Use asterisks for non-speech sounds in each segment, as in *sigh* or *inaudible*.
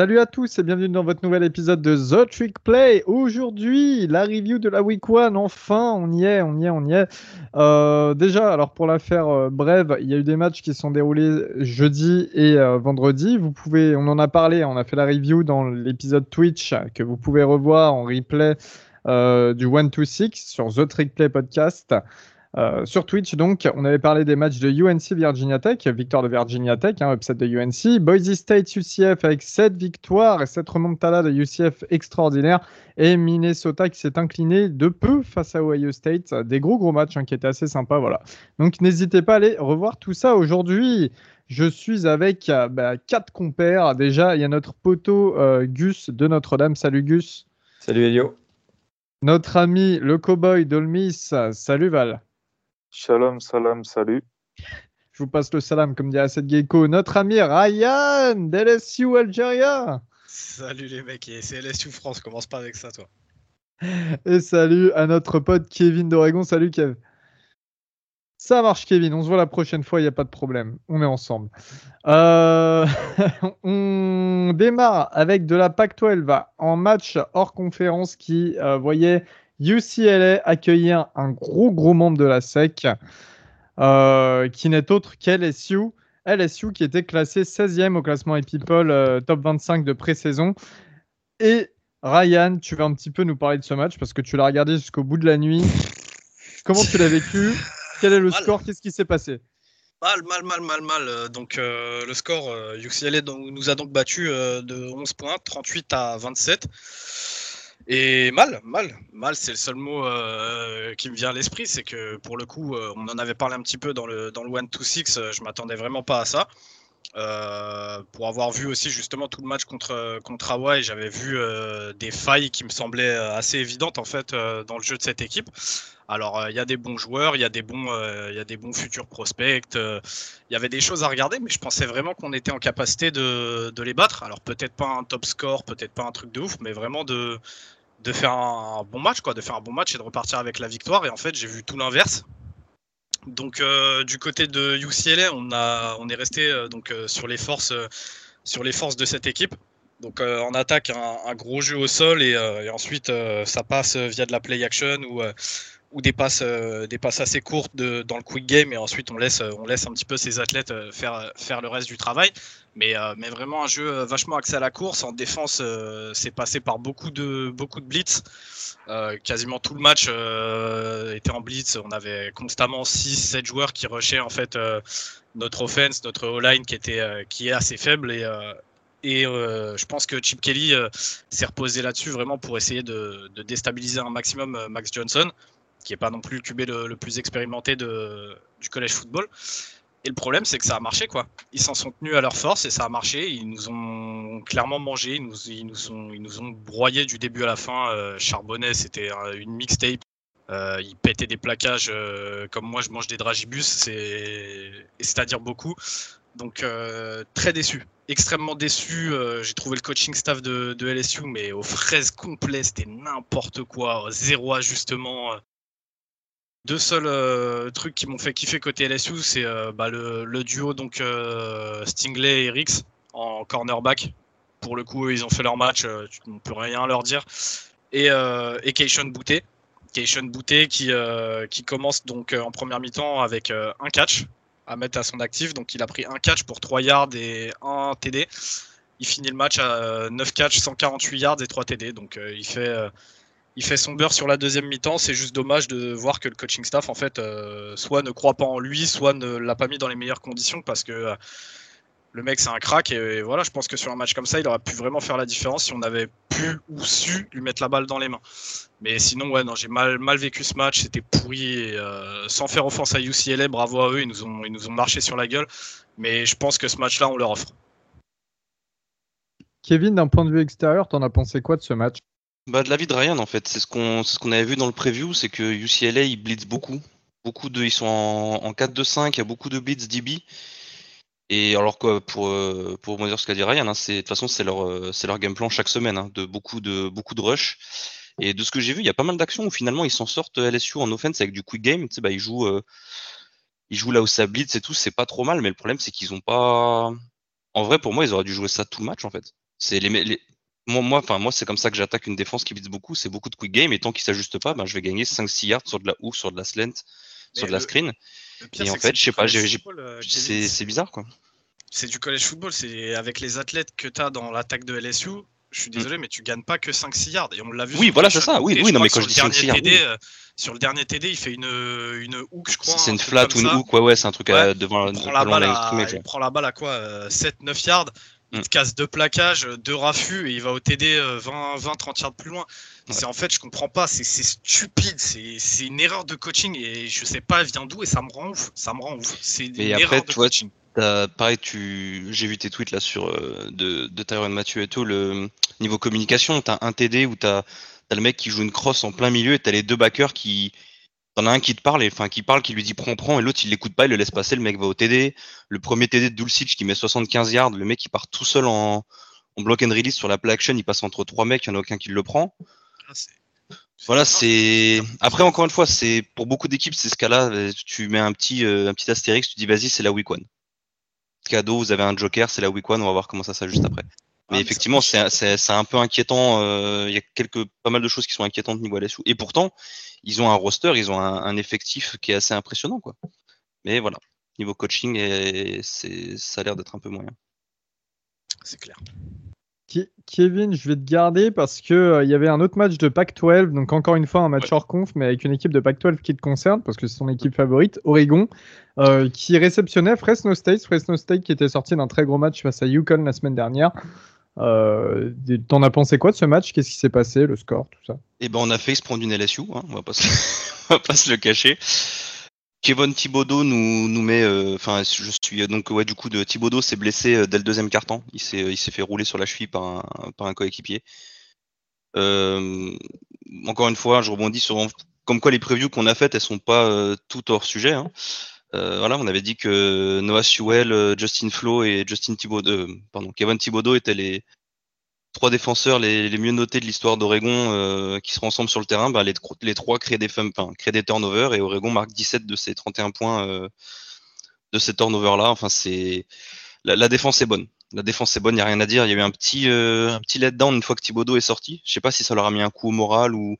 Salut à tous et bienvenue dans votre nouvel épisode de The Trick Play. Aujourd'hui, la review de la Week 1. Enfin, on y est, on y est, on y est. Euh, déjà, alors pour la faire euh, brève, il y a eu des matchs qui sont déroulés jeudi et euh, vendredi. Vous pouvez, on en a parlé, on a fait la review dans l'épisode Twitch que vous pouvez revoir en replay du 1 to 6 sur The Trick Play podcast. Euh, sur Twitch, donc, on avait parlé des matchs de UNC Virginia Tech, victoire de Virginia Tech, hein, upset de UNC, Boise State UCF avec 7 victoires et 7 remontadas de UCF extraordinaire, et Minnesota qui s'est incliné de peu face à Ohio State. Des gros gros matchs hein, qui étaient assez sympas, voilà. Donc n'hésitez pas à aller revoir tout ça aujourd'hui. Je suis avec euh, bah, quatre compères. Déjà, il y a notre poteau euh, Gus de Notre-Dame. Salut Gus. Salut Elio. Notre ami le cowboy Dolmis. Salut Val. Shalom, salam, salut. Je vous passe le salam, comme dirait cette gecko. Notre ami Ryan d'LSU Algeria. Salut les mecs, et c'est LSU France, commence pas avec ça, toi. Et salut à notre pote Kevin d'Oregon. Salut Kev. Ça marche, Kevin. On se voit la prochaine fois, il n'y a pas de problème. On est ensemble. Euh, *laughs* on démarre avec de la PAC-12 en match hors conférence qui euh, voyait UCLA accueillir un gros gros membre de la SEC euh, qui n'est autre qu'LSU. LSU qui était classé 16e au classement People euh, top 25 de pré-saison. Et Ryan, tu vas un petit peu nous parler de ce match parce que tu l'as regardé jusqu'au bout de la nuit. Comment tu l'as vécu? Quel est le score? Qu'est-ce qui s'est passé? Mal, mal, mal, mal, mal. Euh, donc le score, UCLA nous a donc battu de 11 points, 38 à 27. Et mal, mal, mal, c'est le seul mot euh, qui me vient à l'esprit. C'est que pour le coup, euh, on en avait parlé un petit peu dans le, dans le 1-2-6, euh, je m'attendais vraiment pas à ça. pour avoir vu aussi justement tout le match contre, contre Hawaii, j'avais vu des failles qui me semblaient assez évidentes en fait dans le jeu de cette équipe. Alors il y a des bons joueurs, il y a des bons, y a des bons futurs prospects, il y avait des choses à regarder, mais je pensais vraiment qu'on était en capacité de, de les battre. Alors peut-être pas un top score, peut-être pas un truc de ouf, mais vraiment de de faire un bon match, quoi, de faire un bon match et de repartir avec la victoire. Et en fait, j'ai vu tout l'inverse. Donc, euh, du côté de UCLA, on, a, on est resté euh, donc, euh, sur, les forces, sur les forces de cette équipe. Donc, en attaque, un, gros jeu au sol et, et ensuite, ça passe via de la play action ou ou des passes, des passes assez courtes dans le quick game et ensuite on laisse, laisse un petit peu ces athlètes faire, faire le reste du travail. Mais, euh, vraiment un jeu euh, vachement axé à la course. En défense, euh, c'est passé par beaucoup de, blitz. quasiment tout le match était en blitz. On avait constamment 6-7 joueurs qui rushaient en fait notre offense, notre O-line qui, était, qui est assez faible. Et, je pense que Chip Kelly s'est reposé là-dessus vraiment pour essayer de, déstabiliser un maximum Max Johnson, qui n'est pas non plus le QB le, plus expérimenté de, du collège football. Et le problème, c'est que ça a marché, quoi. Ils s'en sont tenus à leur force et ça a marché. Ils nous ont clairement mangé. Ils nous, ils nous, ont, ils nous ont broyé du début à la fin. Euh, Charbonnet, c'était une mixtape. Euh, il pétait des plaquages euh, comme moi, je mange des dragibus. C'est-à-dire beaucoup. Donc, euh, très déçu. Extrêmement déçu. J'ai trouvé le coaching staff de, de LSU, mais aux fraises complètes, c'était n'importe quoi. Zéro ajustement deux seuls euh, trucs qui m'ont fait kiffer côté LSU, c'est euh, bah, le, duo donc euh, Stingley et Rix en cornerback. Pour le coup, ils ont fait leur match, on ne peut rien leur dire. Et, et Keishon Bouté, Keishon Bouté qui, qui commence donc en première mi-temps avec un catch à mettre à son actif. Donc il a pris un catch pour 3 yards et un TD. Il finit le match à 9 catch, 148 yards et 3 TD. Donc il fait il fait son beurre sur la deuxième mi-temps. C'est juste dommage de voir que le coaching staff, en fait, euh, soit ne croit pas en lui, soit ne l'a pas mis dans les meilleures conditions parce que euh, le mec, c'est un crack. Et, voilà, je pense que sur un match comme ça, il aurait pu vraiment faire la différence si on avait pu ou su lui mettre la balle dans les mains. Mais sinon, ouais, non, j'ai mal, vécu ce match. C'était pourri. Et, euh, sans faire offense à UCLA, bravo à eux. Ils nous, ont, ils nous ont marché sur la gueule. Mais je pense que ce match-là, on leur offre. Kevin, d'un point de vue extérieur, t'en as pensé quoi de ce match? Bah, de l'avis de Ryan, en fait. C'est ce qu'on ce qu'on avait vu dans le preview, c'est que UCLA, ils blitz beaucoup. beaucoup de, ils sont en, en 4-2-5, il y a beaucoup de blitz DB. Et alors quoi, pour, euh, pour dire ce qu'a dit Ryan, hein, c'est, de toute façon, c'est leur, euh, c'est leur game plan chaque semaine, hein, de beaucoup de, beaucoup de rush. Et de ce que j'ai vu, il y a pas mal d'actions où finalement ils s'en sortent LSU en offense avec du quick game. Tu sais, bah, ils jouent, euh, ils jouent là où ça blitz et tout, c'est pas trop mal, mais le problème c'est qu'ils ont pas. En vrai, pour moi, ils auraient dû jouer ça tout le match en fait. C'est les- Moi, moi, enfin, moi c'est comme ça que j'attaque une défense qui blitz beaucoup. C'est beaucoup de quick game. Et tant qu'il s'ajuste pas, ben, je vais gagner 5-6 yards sur de la hook, sur de la slant, sur Mais de la screen. Et c'est en fait, je sais pas, euh. C'est bizarre, quoi. C'est du college football, c'est avec les athlètes que tu as dans l'attaque de LSU. Je suis désolé, mais tu gagnes pas que 5-6 yards. Et on l'a vu. Mm. Oui, voilà, c'est ça. Oui, TD, oui, non, mais quand je dis sur le 5-6 dernier yards, TD, euh, Sur le dernier TD, il fait une, une hook, je crois. C'est un une flat ou une hook, ouais, ouais, c'est un truc à- devant Il prend la devant balle la à, il prend la balle à quoi 7-9 yards. Il Mm. te casse deux plaquages, deux raffus et il va au TD 20-30 yards plus loin. Ouais. C'est en fait, je comprends pas, c'est stupide, c'est une erreur de coaching et je sais pas, elle vient d'où et ça me rend ouf. Ça me rend ouf. C'est une Mais après, erreur de tu vois, coaching. Pareil, tu, j'ai vu tes tweets là sur euh, de, de Tyron Mathieu et tout. Le niveau communication, t'as un TD où t'as as le mec qui joue une crosse en plein milieu et t'as les deux backers qui, t'en as un qui te parle et enfin qui parle, qui lui dit prends, prends et l'autre il l'écoute pas, il le laisse passer. Le mec va au TD. Le premier TD de Dulcich qui met 75 yards, le mec il part tout seul en, en block and release sur la play action, il passe entre trois mecs, il y en a aucun qui le prend. Ah, Voilà, c'est. Après, encore une fois, c'est pour beaucoup d'équipes, c'est ce cas-là. Tu mets un petit, euh, un petit astérix, tu dis vas-y, c'est la week one. Cadeau, vous avez un joker, c'est la week one, on va voir comment ça s'ajuste après. Ah, Mais mais effectivement, c'est un peu inquiétant. euh, Il y a quelques, pas mal de choses qui sont inquiétantes niveau LSU. Et pourtant, ils ont un roster, ils ont un, un effectif qui est assez impressionnant, quoi. Mais voilà, niveau coaching, et ça a l'air d'être un peu moyen. C'est clair. Ke- Kevin, je vais te garder parce que euh, il y avait un autre match de Pac-12, donc encore une fois un match hors conf, mais avec une équipe de Pac-12 qui te concerne parce que c'est son équipe favorite, Oregon, euh, qui réceptionnait Fresno State. Fresno State qui était sorti d'un très gros match face à Yukon la semaine dernière. Euh, T'en as pensé quoi de ce match? Qu'est-ce qui s'est passé, le score, tout ça? Et ben, on a fait se prendre une LSU, hein, on va pas se, *laughs* va pas se le cacher. Kevin Thibodeau nous, met, euh, enfin, je suis donc ouais du coup de Thibodeau s'est blessé euh, dès le deuxième carton. Il s'est, il s'est fait rouler sur la cheville par un, par un coéquipier. Encore une fois, je rebondis sur comme quoi les previews qu'on a faites, elles sont pas euh, toutes hors sujet. Hein. Euh, voilà, on avait dit que Noah Sewell, euh, Justin Flo et Justin Thibodeau, euh, pardon, Kevin Thibodeau étaient les trois défenseurs les, mieux notés de l'histoire d'Oregon euh, qui seront ensemble sur le terrain. Bah, les, tro- les trois créent des, enfin, créent des turnovers et Oregon marque 17 de ses 31 points euh, de ces turnovers-là. Enfin, c'est la, la défense est bonne. La défense est bonne, il n'y a rien à dire. Il y a eu un petit, euh, un petit letdown une fois que Thibodeau est sorti. Je sais pas si ça leur a mis un coup au moral ou.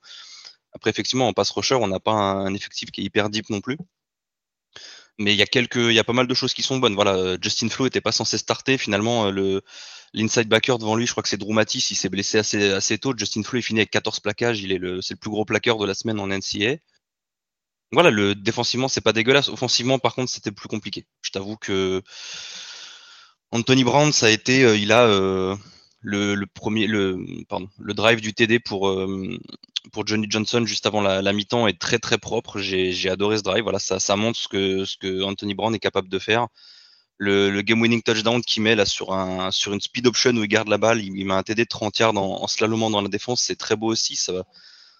Après, effectivement, en pass rusher, on n'a pas un, un effectif qui est hyper deep non plus. Mais il y a quelques, il y a pas mal de choses qui sont bonnes. Voilà, euh, Justin Flo était pas censé starter. Finalement, euh, le l'inside backer devant lui, je crois que c'est Drew Matisse, il s'est blessé assez, assez tôt. Justin Flo, il finit avec 14 plaquages. Il est le, c'est le plus gros plaqueur de la semaine en NCA. Voilà, le défensivement, c'est pas dégueulasse. Offensivement, par contre, c'était plus compliqué. Je t'avoue que Anthony Brown, ça a été, euh, il a euh, le, drive du TD pour euh, pour Johnny Johnson juste avant la, la mi-temps est très très propre. J'ai adoré ce drive. Voilà, ça ça montre ce que Anthony Brown est capable de faire. Le, game-winning touchdown qu'il met sur un sur une speed option où il garde la balle, il, il met un TD de 30 yards en, en slalomant dans la défense, c'est très beau aussi. Ça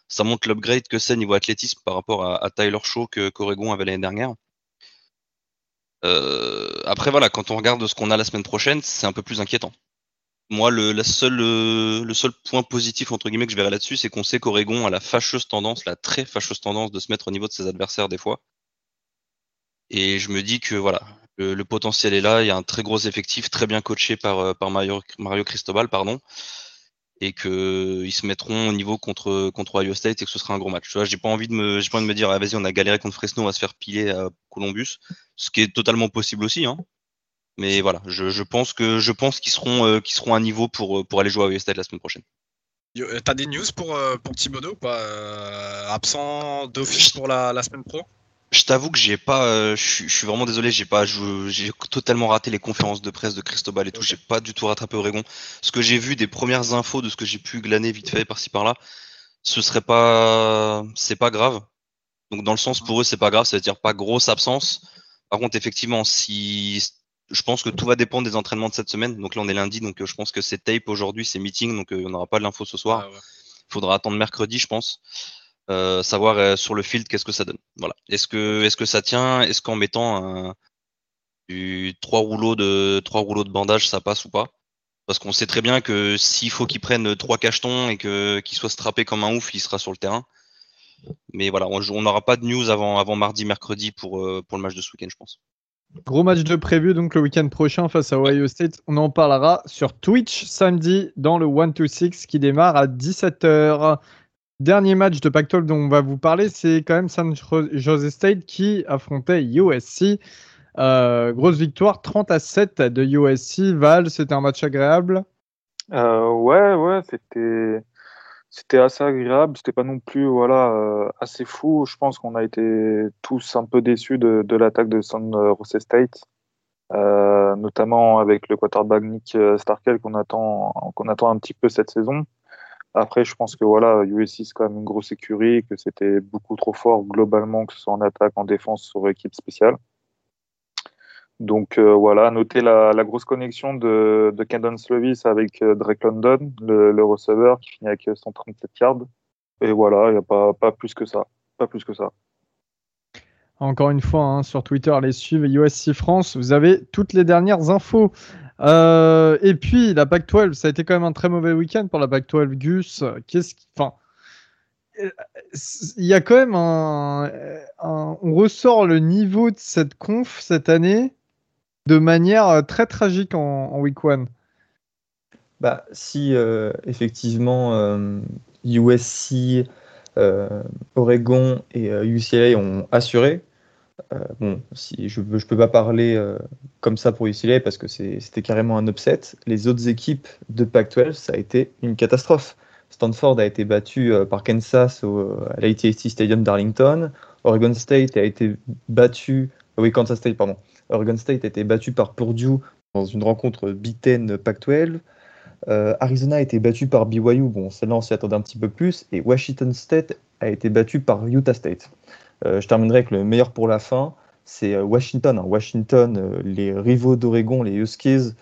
ça montre l'upgrade que c'est niveau athlétisme par rapport à, à Tyler Shaw que qu'Oregon avait l'année dernière. Euh, après voilà, quand on regarde ce qu'on a la semaine prochaine, c'est un peu plus inquiétant. Moi, le, la seule, euh, le seul point positif entre guillemets que je verrai là-dessus, c'est qu'on sait qu'Oregon a la fâcheuse tendance, la très fâcheuse tendance de se mettre au niveau de ses adversaires des fois. Et je me dis que voilà, le, potentiel est là. Il y a un très gros effectif, très bien coaché par, euh, par Mario, Mario Cristobal, pardon, et que ils se mettront au niveau contre contre Ohio State et que ce sera un gros match. Tu vois, j'ai pas envie de me, j'ai pas envie de me dire, ah, vas-y, on a galéré contre Fresno, on va se faire piler à Columbus, ce qui est totalement possible aussi, hein. Mais voilà, je, je pense que je pense qu'ils seront euh, qu'ils seront à niveau pour euh, pour aller jouer à State la semaine prochaine. Euh, T'as des news pour, pour Thibodeau ou pas Absent d'office pour la, la semaine pro? Je t'avoue que j'ai pas, euh, je suis- je suis vraiment désolé, j'ai pas, j'ai totalement raté les conférences de presse de Cristobal et tout. J'ai pas du tout rattrapé Oregon. Ce que j'ai vu des premières infos de ce que j'ai pu glaner vite fait par-ci par-là, ce serait pas, c'est pas grave. Donc dans le sens pour eux c'est pas grave, ça veut dire pas grosse absence. Par contre effectivement si, je pense que tout va dépendre des entraînements de cette semaine. Donc là on est lundi, donc euh, je pense que c'est tape aujourd'hui, c'est meeting, donc euh, on n'aura pas de l'info ce soir. Ah ouais. faudra attendre mercredi, je pense. Euh, savoir euh, sur le field qu'est-ce que ça donne. Voilà. Est-ce que est-ce que ça tient? Est-ce qu'en mettant un, du trois rouleaux de trois rouleaux de bandage ça passe ou pas? Parce qu'on sait très bien que s'il faut qu'il prenne trois cachetons et que qu'il soit strappé comme un ouf, il sera sur le terrain. Mais voilà, on on n'aura pas de news avant avant mardi, mercredi pour euh, pour le match de ce week-end, je pense. Gros match de prévu donc le week-end prochain face à Ohio State. On en parlera sur Twitch samedi dans le 1-2-6 qui démarre à 17h. Dernier match de Pac-12 dont on va vous parler, c'est quand même San Jose State qui affrontait USC. Euh, grosse victoire 30 à 7 de USC. Val, c'était un match agréable? Euh, Ouais, ouais, c'était c'était assez agréable. C'était pas non plus voilà euh, assez fou. Je pense qu'on a été tous un peu déçus de, l'attaque de San Jose State, euh, notamment avec le quarterback Nick Starkel qu'on attend qu'on attend un petit peu cette saison. Après, je pense que voilà, USC c'est quand même une grosse écurie, que c'était beaucoup trop fort globalement, que ce soit en attaque, en défense, sur équipe spéciale. Donc euh, voilà, notez la, grosse connexion de, de Kendon Slovis avec euh, Drake London, le, receveur qui finit avec 137 yards. Et voilà, il n'y a pas, plus que ça. Pas plus que ça. Encore une fois, hein, sur Twitter, les suivre USC France, vous avez toutes les dernières infos. Euh, et puis, la PAC-12, ça a été quand même un très mauvais week-end pour la PAC-12 Gus. Qu'est-ce qui. Enfin. Il y a quand même un, On ressort le niveau de cette conf cette année de manière euh, très tragique en, week one. Bah, si euh, effectivement USC, euh, Oregon et UCLA ont assuré, bon, si je ne peux pas parler comme ça pour UCLA parce que c'était carrément un upset, les autres équipes de Pac-12, ça a été une catastrophe. Stanford a été battu par Kansas au, à l'AT&T Stadium d'Arlington. Oregon State a été battu, oui Kansas State pardon, Oregon State a été battu par Purdue dans une rencontre Big Ten Pac-12. Euh, Arizona a été battu par BYU, bon, celle-là on s'y attendait un petit peu plus, et Washington State a été battu par Utah State. Euh, je terminerai avec le meilleur pour la fin, c'est euh, Washington. Hein. Washington, les rivaux d'Oregon, les Huskies,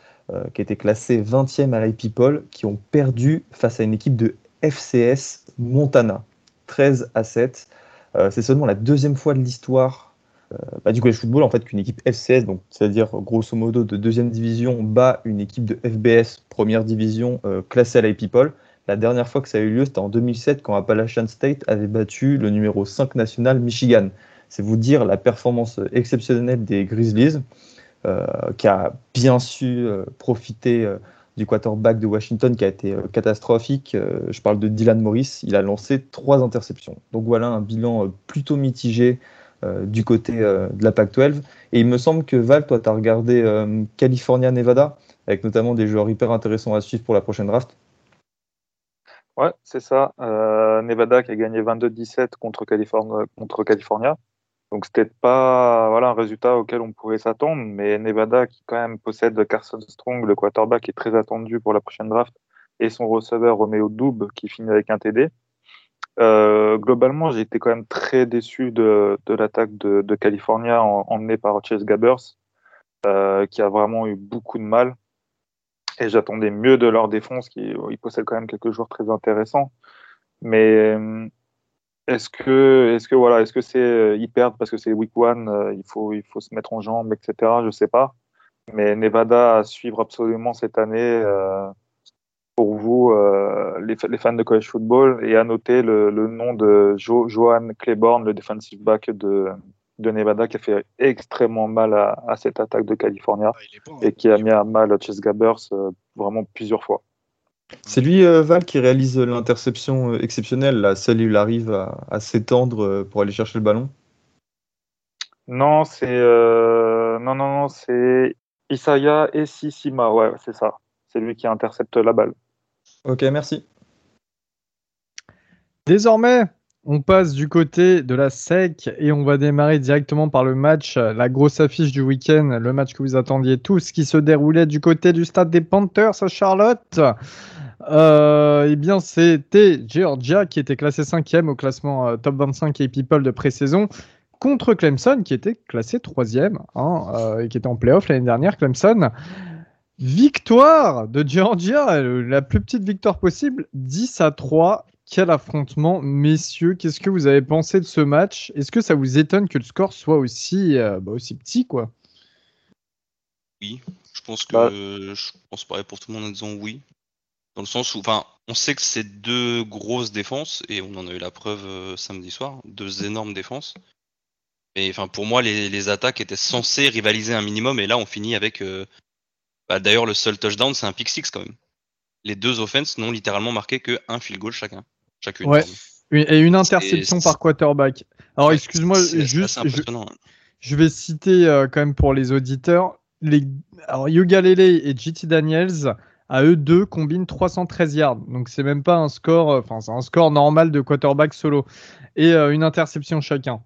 qui étaient classés 20e à l'IP-Poll, qui ont perdu face à une équipe de FCS Montana, 13 à 7. Euh, c'est seulement la deuxième fois de l'histoire bah, du college football en fait qu'une équipe FCS, donc c'est-à-dire grosso modo de deuxième division, bat une équipe de FBS première division euh, classée à la People. La dernière fois que ça a eu lieu, c'était en 2007 quand Appalachian State avait battu le numéro 5 national Michigan. C'est vous dire la performance exceptionnelle des Grizzlies, euh, qui a bien su euh, profiter euh, du quarterback de Washington qui a été euh, catastrophique. je parle de Dylan Morris, il a lancé trois interceptions. Donc voilà un bilan plutôt mitigé euh, du côté euh, de la PAC-12. Et il me semble que Val, toi, tu as regardé euh, California-Nevada, avec notamment des joueurs hyper intéressants à suivre pour la prochaine draft. Ouais, c'est ça. Nevada qui a gagné 22-17 contre, California, contre California. Donc c'était pas voilà un résultat auquel on pourrait s'attendre, mais Nevada qui quand même possède Carson Strong, le quarterback qui est très attendu pour la prochaine draft, et son receveur Romeo Doub qui finit avec un TD. Euh, globalement, été quand même très déçu de, l'attaque de, de, California en, emmenée par Chase Gabbers, euh, qui a vraiment eu beaucoup de mal. Et j'attendais mieux de leur défense, qui ils possèdent quand même quelques joueurs très intéressants. Mais euh, est-ce que, est-ce que voilà, est-ce que c'est euh, ils perdent parce que c'est week one, euh, il faut, il faut se mettre en jambes, etc. Je sais pas. Mais Nevada à suivre absolument cette année. Pour vous, euh, les, les, fans de college football, et à noter le, le nom de jo Johan Claiborne, le defensive back de, de Nevada, qui a fait extrêmement mal à, à cette attaque de California ah, bon, et qui a mis à mal Chase Gabbers euh, vraiment plusieurs fois. C'est lui, euh, Val, qui réalise l'interception exceptionnelle, là, celle où il arrive à, à s'étendre pour aller chercher le ballon? Non, c'est euh, non, non, non, c'est Isaiah Essisima, ouais, c'est ça. C'est lui qui intercepte la balle. Ok, merci. Désormais, on passe du côté de la SEC et on va démarrer directement par le match, la grosse affiche du week-end, le match que vous attendiez tous, qui se déroulait du côté du stade des Panthers à Charlotte. Euh, eh bien, c'était Georgia qui était classé cinquième au classement euh, top 25 et People de pré-saison contre Clemson qui était classé troisième hein, euh, et qui était en playoff l'année dernière. Clemson Victoire de Georgia, la plus petite victoire possible, 10 à 3. Quel affrontement, messieurs. Qu'est-ce que vous avez pensé de ce match? Est-ce que ça vous étonne que le score soit aussi, euh, bah, aussi petit quoi? Oui, je pense que bah. je pense pareil pour tout le monde en disant oui. Dans le sens où, enfin, on sait que c'est deux grosses défenses et on en a eu la preuve euh, samedi soir, deux énormes défenses. Mais enfin, pour moi, les, les attaques étaient censées rivaliser un minimum, et là, on finit avec. Bah, D'ailleurs, le seul touchdown, c'est un pick six quand même. Les deux offenses n'ont littéralement marqué que un field goal chacun. Chacune. Ouais. Et une interception par quarterback. Alors, excuse-moi, juste, je, hein. je vais citer euh, quand même pour les auditeurs. Les... Alors, Yuga Lele et JT Daniels, à eux deux, combinent 313 yards. Donc, c'est même pas un score, euh, enfin, c'est un score normal de quarterback solo. Et euh, une interception chacun.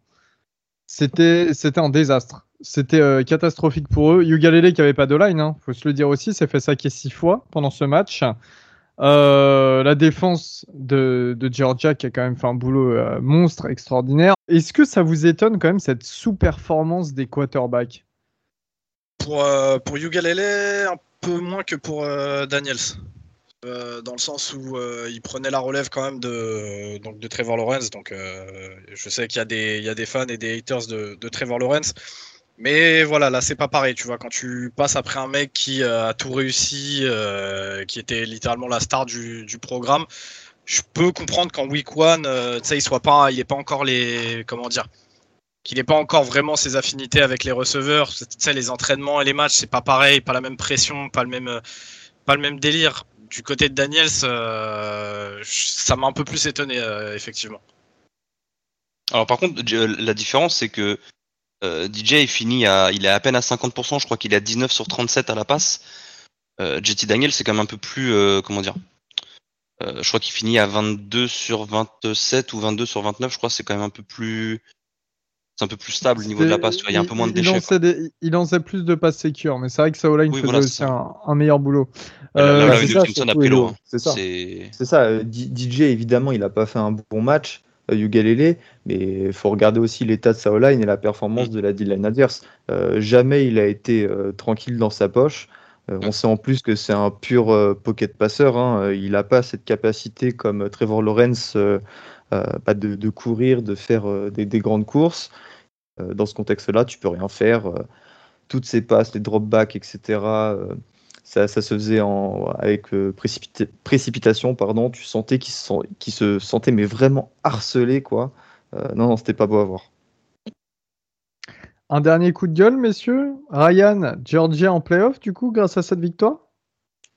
C'était un désastre. C'était euh, catastrophique pour eux. Yuga Lele qui avait pas de line, hein, faut se le dire aussi, s'est fait saquer six fois pendant ce match. Euh, la défense de, de Georgia qui a quand même fait un boulot euh, monstre, extraordinaire. Est-ce que ça vous étonne quand même cette sous-performance des quarterbacks? Pour, pour Ugalele, un peu moins que pour Daniels. Dans le sens où il prenait la relève quand même de, donc de Trevor Lawrence. Donc, je sais qu'il y, y a des fans et des haters de, de Trevor Lawrence. Mais voilà, là, c'est pas pareil. Tu vois, quand tu passes après un mec qui euh, a tout réussi, euh, qui était littéralement la star du, programme, je peux comprendre qu'en week one, euh, tu sais, il soit pas, il est pas encore les, comment dire, qu'il n'ait pas encore vraiment ses affinités avec les receveurs. Tu sais, les entraînements et les matchs, c'est pas pareil, pas la même pression, pas le même, euh, pas le même délire. Du côté de Daniels, ça m'a un peu plus étonné, effectivement. Alors par contre, la différence c'est que euh, DJ est fini à, il est à peine à 50%, je crois qu'il est à 19 sur 37 à la passe. Euh, JT Daniel c'est quand même un peu plus, euh, comment dire, euh, je crois qu'il finit à 22 sur 27 ou 22 sur 29, je crois que c'est quand même un peu plus, c'est un peu plus stable au niveau de la passe, tu vois, il y a un peu moins de il, déchets. lançait des- il lançait plus de passes sécures, mais c'est vrai que Saoline Oui, faisait voilà, aussi un, un meilleur boulot. C'est ça, hein. C'est ça. DJ évidemment il a pas fait un bon match, euh, Ugalele, mais il faut regarder aussi l'état de sa O-line et la performance Mm. de la D-line adverse. Euh, jamais il a été euh, tranquille dans sa poche. Euh, on Mm. sait en plus que c'est un pur euh, pocket passeur. hein. Euh, Il n'a pas cette capacité comme Trevor Lawrence euh, euh, bah, de, de courir, de faire euh, des, des grandes courses. Euh, dans ce contexte-là, tu peux rien faire. Euh, toutes ces passes, les drop backs, etc. ça, ça se faisait en, avec euh, précipita- précipitation, pardon. Tu sentais qu'il se, sent- qu'il se sentait mais vraiment harcelé, quoi. Euh, non, non, c'était pas beau à voir. Un dernier coup de gueule, messieurs. Ryan, Georgia en playoff, du coup, grâce à cette victoire?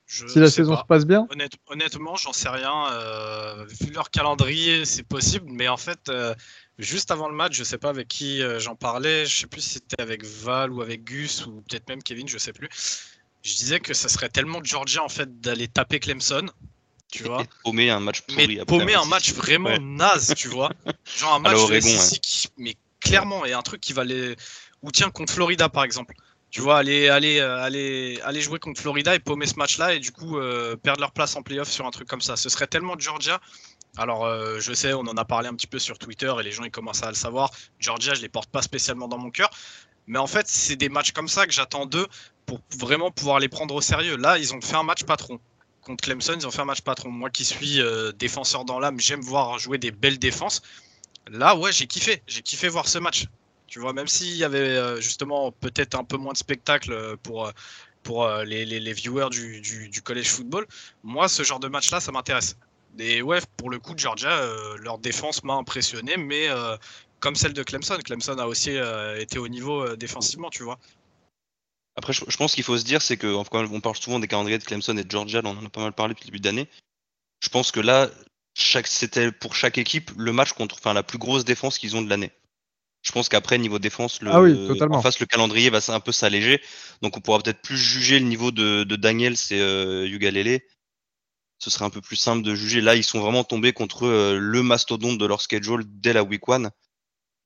Je Si la sais saison pas. se passe bien Honnête- honnêtement, j'en sais rien. euh, vu leur calendrier, c'est possible. Mais en fait, euh, juste avant le match, je sais pas avec qui euh, j'en parlais. Je sais plus si c'était avec Val ou avec Gus ou peut-être même Kevin, je sais plus. Je disais que ça serait tellement Georgia en fait d'aller taper Clemson, tu vois. Et paumer un match pourri Mais après, paumer ouais, un match vraiment ouais. naze, tu vois. *laughs* Genre un match Oregon, qui, mais clairement, et un truc qui va les. Ou tiens, contre Florida par exemple. Tu vois, aller, aller, euh, aller, aller jouer contre Florida et paumer ce match-là et du coup euh, perdre leur place en playoff sur un truc comme ça. Ce serait tellement Georgia. Alors, euh, je sais, on en a parlé un petit peu sur Twitter et les gens ils commencent à le savoir. Georgia, je les porte pas spécialement dans mon cœur. Mais en fait, c'est des matchs comme ça que j'attends d'eux pour vraiment pouvoir les prendre au sérieux. Là, ils ont fait un match patron contre Clemson, ils ont fait un match patron. Moi qui suis euh, défenseur dans l'âme, j'aime voir jouer des belles défenses. Là, ouais, j'ai kiffé. J'ai kiffé voir ce match. Tu vois, même s'il y avait euh, justement peut-être un peu moins de spectacle euh, pour, pour les, les- viewers du, du, du college football, moi, ce genre de match-là, ça m'intéresse. Et ouais, pour le coup, Georgia, leur défense m'a impressionné, mais comme celle de Clemson. Clemson a aussi été au niveau défensivement, tu vois. Après, je, je pense qu'il faut se dire, c'est que on parle souvent des calendriers de Clemson et de Georgia, on en a pas mal parlé depuis le début d'année. Je pense que là, c'était pour chaque équipe le match contre, enfin, la plus grosse défense qu'ils ont de l'année. Je pense qu'après, niveau défense, le, Ah oui, en face, le calendrier va un peu s'alléger. Donc, on pourra peut-être plus juger le niveau de, de Daniels et euh, Ugalele. Ce serait un peu plus simple de juger. Là, ils sont vraiment tombés contre euh, le mastodonte de leur schedule dès la week one.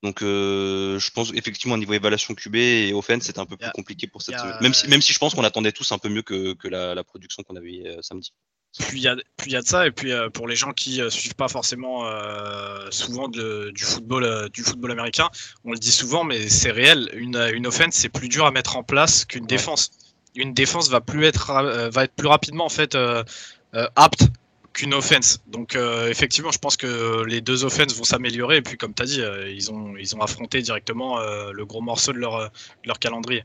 Donc, euh, je pense effectivement, au niveau évaluation QB et offense, c'était un peu a- plus compliqué pour cette a-. Même si, même si je pense qu'on attendait tous un peu mieux que, que la, la production qu'on avait euh, samedi. Puis il y, a- puis il y a de ça, et puis euh, pour les gens qui euh, suivent pas forcément euh, souvent de- du, football, euh, du football américain, on le dit souvent, mais c'est réel, une, une offense c'est plus dur à mettre en place qu'une défense. Une défense va plus être, euh, va être plus rapidement en fait euh, euh, apte qu'une offense. Donc euh, effectivement, je pense que les deux offenses vont s'améliorer, et puis comme tu as dit, euh, ils, ont, ils ont affronté directement euh, le gros morceau de leur, leur calendrier.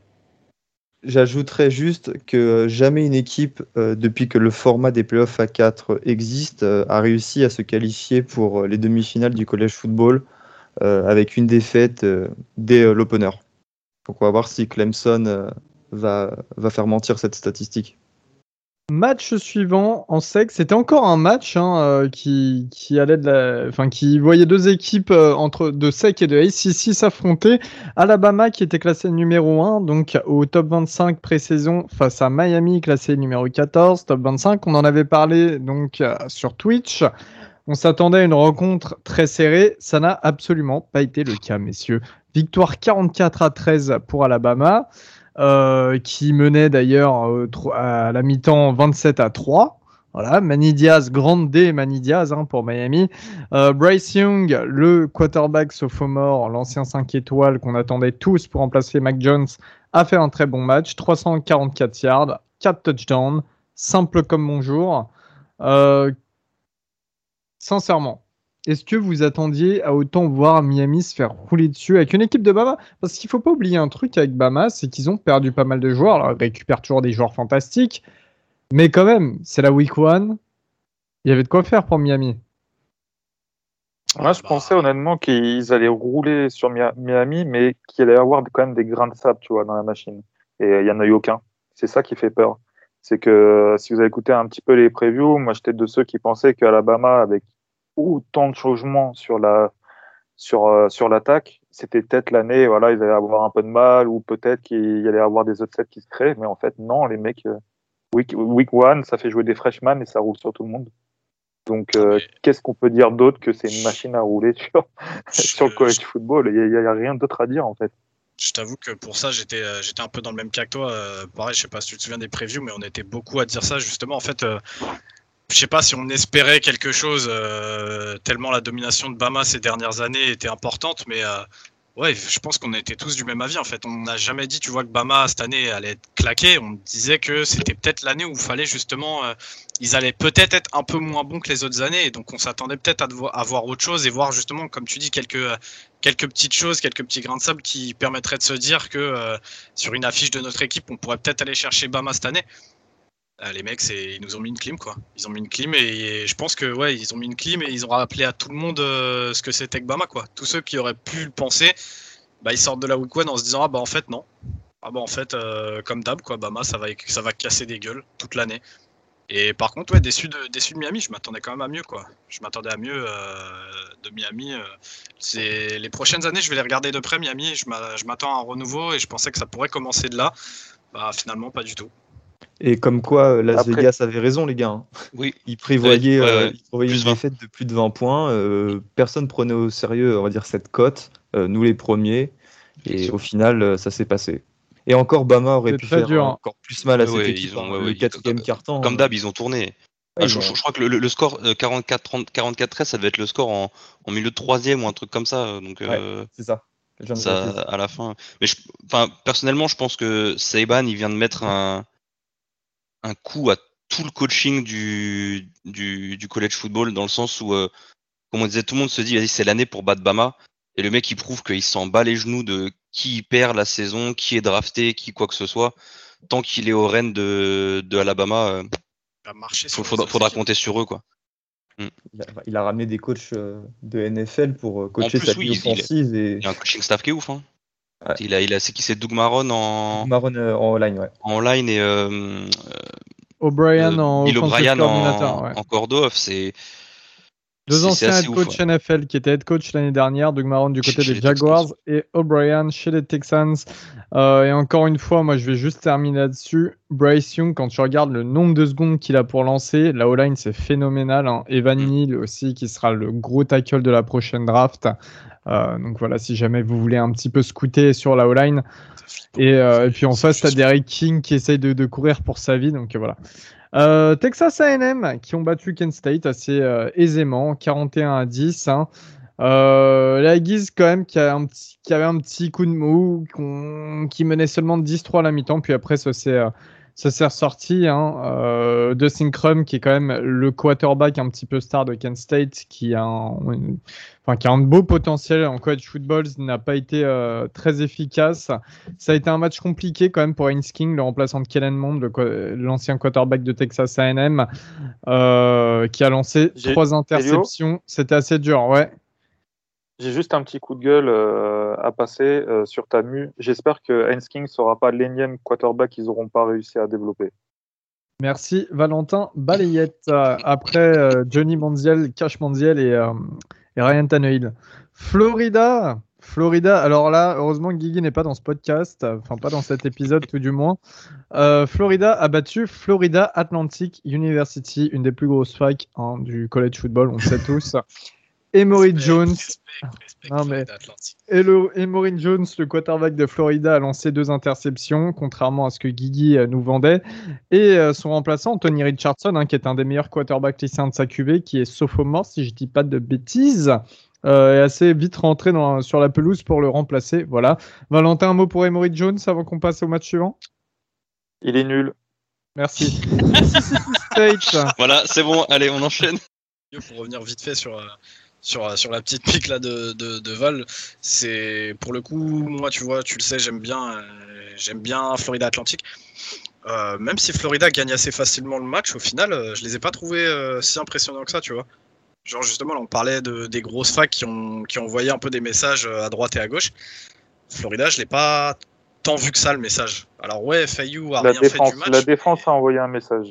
J'ajouterais juste que jamais une équipe, depuis que le format des playoffs à 4 existe, a réussi à se qualifier pour les demi-finales du collège football. avec une défaite dès l'opener. Donc on va voir si Clemson va, va faire mentir cette statistique. Match suivant en sec, c'était encore un match hein, euh, qui, allait de enfin qui voyait deux équipes euh, entre de sec et de ACC s'affronter. Alabama qui était classé numéro 1, donc au top 25 pré-saison face à Miami classé numéro 14, top 25. On en avait parlé donc euh, sur Twitch. On s'attendait à une rencontre très serrée, ça n'a absolument pas été le cas, messieurs. Victoire 44 à 13 pour Alabama euh, qui menait d'ailleurs euh, à la mi-temps 27 à 3. Voilà, Manny Diaz, grande D Manny Diaz hein, pour Miami. Euh, Bryce Young, le quarterback sophomore, l'ancien 5 étoiles qu'on attendait tous pour remplacer Mac Jones, a fait un très bon match. 344 yards, 4 touchdowns, simple comme bonjour. Euh, sincèrement, est-ce que vous attendiez à autant voir Miami se faire rouler dessus avec une équipe de Bama? Parce qu'il faut pas oublier un truc avec Bama, c'est qu'ils ont perdu pas mal de joueurs. Ils récupèrent toujours des joueurs fantastiques, mais quand même, c'est la week one. Il y avait de quoi faire pour Miami. Moi, je pensais honnêtement qu'ils allaient rouler sur Mi- Miami, mais qu'il allait y avoir quand même des grains de sable, tu vois, dans la machine. Et euh, il y en a eu aucun. C'est ça qui fait peur. C'est que euh, si vous avez écouté un petit peu les previews, moi, j'étais de ceux qui pensaient qu'Alabama, avec autant de changements sur la sur euh, sur l'attaque, c'était peut-être l'année, voilà, ils allaient avoir un peu de mal, ou peut-être qu'il y allait avoir des upsets qui se créent. Mais en fait, non, les mecs, euh, week, week one, ça fait jouer des freshmen et ça roule sur tout le monde. Donc, euh, qu'est-ce qu'on peut dire d'autre que c'est une machine à rouler *laughs* sur, sur le college football? Il n'y a, a rien d'autre à dire, en fait. Je t'avoue que pour ça, j'étais j'étais un peu dans le même cas que toi. Pareil, je sais pas si tu te souviens des previews, mais on était beaucoup à dire ça justement. En fait, je sais pas si on espérait quelque chose euh, tellement la domination de Bama ces dernières années était importante, mais euh, ouais, je pense qu'on était tous du même avis. En fait, on n'a jamais dit, tu vois, que Bama cette année allait être claqué. On disait que c'était peut-être l'année où il fallait justement, euh, ils allaient peut-être être un peu moins bons que les autres années, donc on s'attendait peut-être à, à voir autre chose et voir justement, comme tu dis, quelques quelques petites choses, quelques petits grains de sable qui permettraient de se dire que sur une affiche de notre équipe, on pourrait peut-être aller chercher Bama cette année. Euh, les mecs, ils nous ont mis une clim, quoi. Ils ont mis une clim et, je pense que ouais, ils ont mis une clim et ils ont rappelé à tout le monde euh, ce que c'était que Bama, quoi. Tous ceux qui auraient pu le penser, bah, ils sortent de la week one en se disant ah bah en fait non. Ah bah en fait, euh, comme d'hab, quoi, Bama, ça va, casser des gueules toute l'année. Et par contre, ouais, déçu de, déçu de Miami, je m'attendais quand même à mieux, quoi. Je m'attendais à mieux de Miami. c'est les prochaines années, je vais les regarder de près, Miami. Je m'attends à un renouveau et je pensais que ça pourrait commencer de là. Bah finalement, pas du tout. Et comme quoi, euh, Las Après- Vegas avait raison, les gars. hein. Oui. *laughs* Ils prévoyaient, Ouais, ouais, euh, ouais. ils prévoyaient Plus une 20. défaite de plus de 20 points. euh, personne prenait au sérieux, on va dire, cette cote. euh, nous les premiers. Et au final, ça s'est passé. Et encore, Bama aurait pu faire dur, hein. encore plus mal à cette ouais, équipe. ils ont- hein. ouais, le quatrième comme- carton. Comme d'hab, ils ont tourné. ouais, Ah, je, ont- je- je crois que le, le score euh, 44-30 44-13, ça devait être le score en, en milieu de troisième ou un truc comme ça. Donc euh, C'est ça. Ça à la fin. Mais je, personnellement, je pense que Saban, il vient de mettre un, un coup à tout le coaching du, du, du college football dans le sens où, euh, comme on disait, tout le monde se dit, vas-y, c'est l'année pour battre Bama. Et le mec, il prouve qu'il s'en bat les genoux de qui perd la saison, qui est drafté, qui quoi que ce soit. Tant qu'il est au rêne de, de Alabama, euh, Il faudra, compter sur eux, quoi. Il a, il a ramené des coachs euh, de NFL pour coacher plus, sa oui, il- et Il y a un coaching staff qui est ouf. Hein. Ouais. Il a, il a, c'est qui c'est Doug Maron en, Maron euh, en line, ouais. en line et euh, O'Brien euh, en Bill O'Brien coordinator, en, ouais. en cordo-off. C'est Deux anciens head ouf, coach ouais. NFL qui étaient head coach l'année dernière, Doug Marron du côté des. Jaguars et O'Brien chez les Texans. Euh, et encore une fois, moi je vais juste terminer là-dessus. Bryce Young, quand tu regardes le nombre de secondes qu'il a pour lancer, la O-line c'est phénoménal. hein. Evan Mm. Neal aussi qui sera le gros tackle de la prochaine draft. Euh, donc voilà, si jamais vous voulez un petit peu scouter sur la O-line. Et, euh, et puis en face, tu as Derek King qui essaye de, de courir pour sa vie. Donc voilà. Euh, Texas AM qui ont battu Kent State assez euh, aisément, 41 à 10. hein. Euh, la Guise quand même qui, avait un petit coup de mou, qui menait seulement 10-3 à la mi-temps, puis après ça s'est ça s'est ressorti. Hein. Euh, Dustin Crum qui est quand même le quarterback un petit peu star de Kent State, qui a un, enfin, qui a un beau potentiel en college football, n'a pas été euh, très efficace. Ça a été un match compliqué quand même pour Haynes King, le remplaçant de Kellen Mond, l'ancien quarterback de Texas A&M, euh, qui a lancé trois interceptions. C'était assez dur, ouais. J'ai juste un petit coup de gueule euh, à passer euh, sur Tamu. J'espère que Heinz King ne sera pas l'énième quarterback qu'ils n'auront pas réussi à développer. Merci Valentin Balayette. Euh, après euh, Johnny Manziel, Cash Manziel et, Ryan Tannehill. Florida. Florida, alors là, heureusement que Guigui n'est pas dans ce podcast, enfin pas dans cet épisode tout du moins. Florida a battu Florida Atlantic University, une des plus grosses facs hein, du college football, on le sait tous. Emory Respect, Jones, respect, respect, Non, mais- et le Emory Jones, le quarterback de Florida, a lancé deux interceptions, contrairement à ce que Guigui euh, nous vendait. Et euh, son remplaçant, Tony Richardson, hein, qui est un des meilleurs quarterbacks lycéens de sa QV, qui est sophomore, si je dis pas de bêtises, euh, est assez vite rentré dans- sur la pelouse pour le remplacer. Voilà. Valentin, un mot pour Emory Jones avant qu'on passe au match suivant? Il est nul. Merci. *laughs* Voilà, c'est bon, allez, on enchaîne. Pour revenir vite fait sur, euh, sur, euh, sur la petite *laughs* pique là de, de, de Val, c'est pour le coup, moi tu vois, tu le sais, j'aime bien, euh, j'aime bien Florida Atlantic. Euh, même si Florida gagne assez facilement le match, au final, euh, je les ai pas trouvés euh, si impressionnants que ça, tu vois. Genre justement, là, on parlait de, des grosses facs qui ont, qui ont envoyé un peu des messages à droite et à gauche. Florida, je l'ai pas tant vu que ça le message. Alors ouais, FIU a La rien fait défense, du match. la défense a envoyé un message.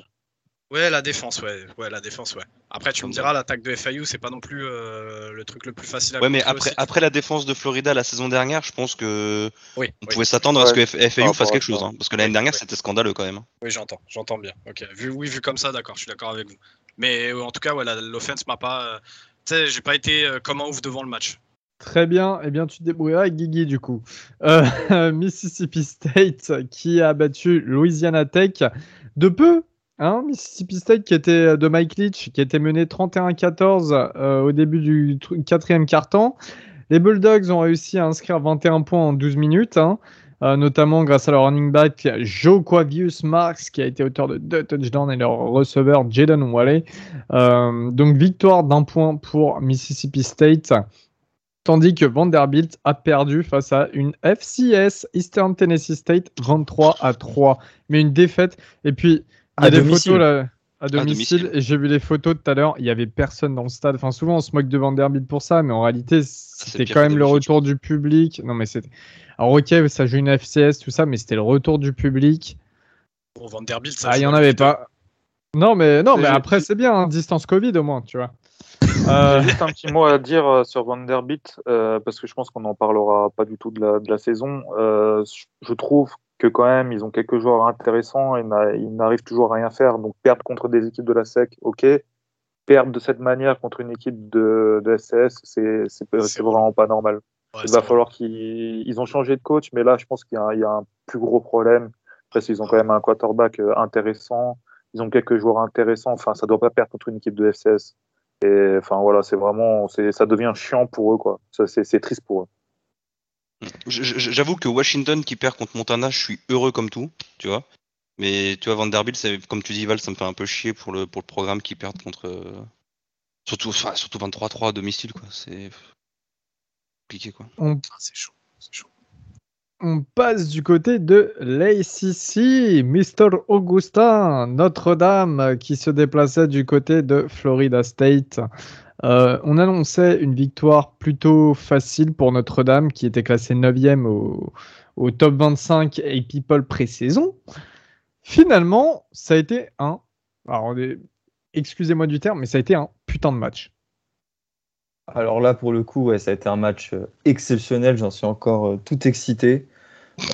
Ouais, la défense, ouais, ouais, la défense, ouais. Après, tu me diras, l'attaque de FIU, c'est pas non plus euh, le truc le plus facile à Ouais, mais après, aussi. après la défense de Florida la saison dernière, je pense que Oui, on oui, pouvait s'attendre à ce que Ouais, F- par FAU rapport fasse quelque chose. hein, parce que l'année dernière, c'était scandaleux quand même. hein. oui, j'entends, j'entends bien. Ok, vu, oui, vu comme ça, d'accord, je suis d'accord avec vous. Mais euh, en tout cas, ouais, la- l'offense m'a pas. euh, tu sais, j'ai pas été euh, comme un ouf devant le match. Très bien, eh bien tu te débrouilleras avec Guigui du coup. Euh, *laughs* Mississippi State qui a battu Louisiana Tech de peu. Hein, Mississippi State qui était de Mike Leach, qui était mené 31-14 euh, au début du tr- quatrième quart-temps. Les Bulldogs ont réussi à inscrire 21 points en 12 minutes, hein, euh, notamment grâce à leur running back Joe Quavius Marks qui a été auteur de deux touchdowns et leur receveur Jaden Walley. Euh, donc victoire d'un point pour Mississippi State. Tandis que Vanderbilt a perdu face à une FCS Eastern Tennessee State 23 à 3. Mais une défaite. Et puis, il y a À des domicile. photos là. À domicile, domicile. et j'ai vu les photos tout à l'heure, il y avait personne dans le stade. Enfin, souvent on se moque de Vanderbilt pour ça, mais en réalité, c'était quand même le retour du public. Non, mais c'était. Alors, ok, ça joue une FCS, tout ça, mais c'était le retour du public. Pour Vanderbilt, ça Ah, il y joue en à avait pas. Non, mais non, mais après, c'est bien, hein, distance Covid au moins, tu vois. *laughs* Euh, J'ai juste un petit mot à dire euh, sur Vanderbilt, euh, parce que je pense qu'on n'en parlera pas du tout de la, de la saison. Euh, je trouve que quand même, ils ont quelques joueurs intéressants et ils n'arrivent toujours à rien faire. Donc perdre contre des équipes de la SEC, ok. Perdre de cette manière contre une équipe de, de SCS, c'est c'est- vraiment pas normal. Ouais, Il va vrai. falloir qu'ils ils ont changé de coach, mais là, je pense qu'il y, a un- il y a un plus gros problème. Après, ils ont quand même un quarterback euh, intéressant. Ils ont quelques joueurs intéressants. Enfin, ça doit pas perdre contre une équipe de FCS. Et enfin, voilà, c'est vraiment, ça devient chiant pour eux, quoi. C'est triste pour eux. J'avoue que Washington qui perd contre Montana, je suis heureux comme tout, tu vois. Mais tu vois, Vanderbilt, comme tu dis, Val, ça me fait un peu chier pour le, pour le programme qui perd contre. euh, Surtout, surtout 23-3 à domicile, quoi. C'est compliqué, quoi. on c'est chaud. chaud. On passe du côté de l'ACC, Mr. Augustin, Notre-Dame, qui se déplaçait du côté de Florida State. Euh, on annonçait une victoire plutôt facile pour Notre-Dame, qui était classée 9e au, au top 25 et People pré-saison. Finalement, ça a été un. Alors, excusez-moi du terme, mais ça a été un putain de match. Alors là, pour le coup, ça a été un match euh, exceptionnel. J'en suis encore euh, tout excité.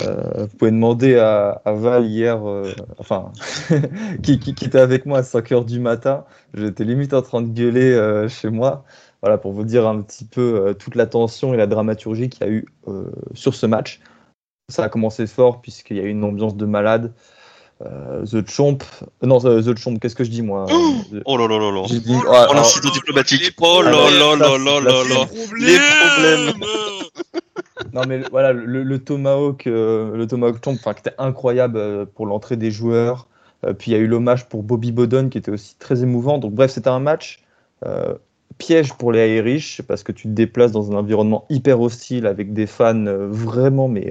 Euh, vous pouvez demander à, à Val hier, euh, enfin, *laughs* qui, qui, qui était avec moi à 5 heures du matin. J'étais limite en train de gueuler euh, chez moi. Voilà, pour vous dire un petit peu euh, toute la tension et la dramaturgie qu'il y a eu euh, sur ce match. Ça a commencé fort puisqu'il y a eu une ambiance de malade. Euh, The Chomp, non, The Chomp, qu'est-ce que je dis moi Oh là là là là. J'ai dit, Oh là Oh là, diplomatique. Oh là là là là là la là. problèmes. Les problèmes. Non mais voilà le, tomahawk, euh, le tomahawk enfin qui était incroyable euh, pour l'entrée des joueurs. Euh, puis il y a eu l'hommage pour Bobby Bowden qui était aussi très émouvant. Donc bref, c'était un match euh, piège pour les Irish parce que tu te déplaces dans un environnement hyper hostile avec des fans vraiment mais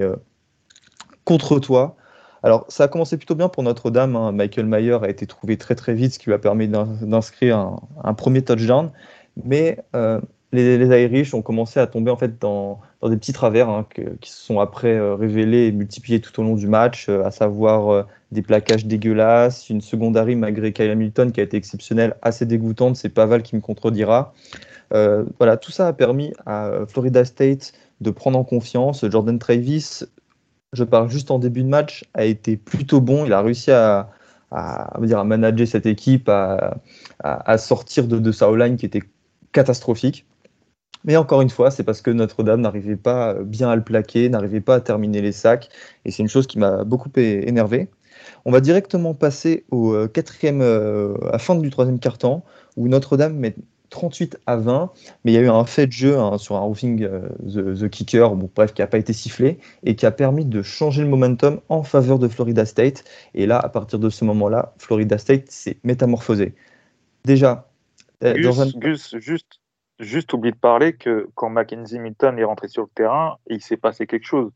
contre toi. Alors ça a commencé plutôt bien pour Notre-Dame. hein. Michael Mayer a été trouvé très très vite, ce qui lui a permis d'in- d'inscrire un, premier touchdown. Mais les, Irish ont commencé à tomber en fait dans, des petits travers hein, qui se sont après euh, révélés et multipliés tout au long du match, euh, à savoir euh, des plaquages dégueulasses, une secondary malgré Kyle Hamilton qui a été exceptionnelle, assez dégoûtante, c'est Paval qui me contredira. voilà, tout ça a permis à Florida State de prendre en confiance. Jordan Travis, je parle juste en début de match, a été plutôt bon. Il a réussi à, dire, à manager cette équipe, à, sortir de, de sa line qui était catastrophique. Mais encore une fois, c'est parce que Notre-Dame n'arrivait pas bien à le plaquer, n'arrivait pas à terminer les sacs, et c'est une chose qui m'a beaucoup énervé. On va directement passer au euh, quatrième, euh, à fin du troisième quart-temps, où Notre-Dame met 38 à 20, mais il y a eu un fait de jeu hein, sur un roofing euh, the, Kicker, bon, bref, qui n'a pas été sifflé, et qui a permis de changer le momentum en faveur de Florida State. Et là, à partir de ce moment-là, Florida State s'est métamorphosé. Déjà, Gus, juste, juste oublie de parler que quand Mackenzie Milton est rentré sur le terrain, il s'est passé quelque chose.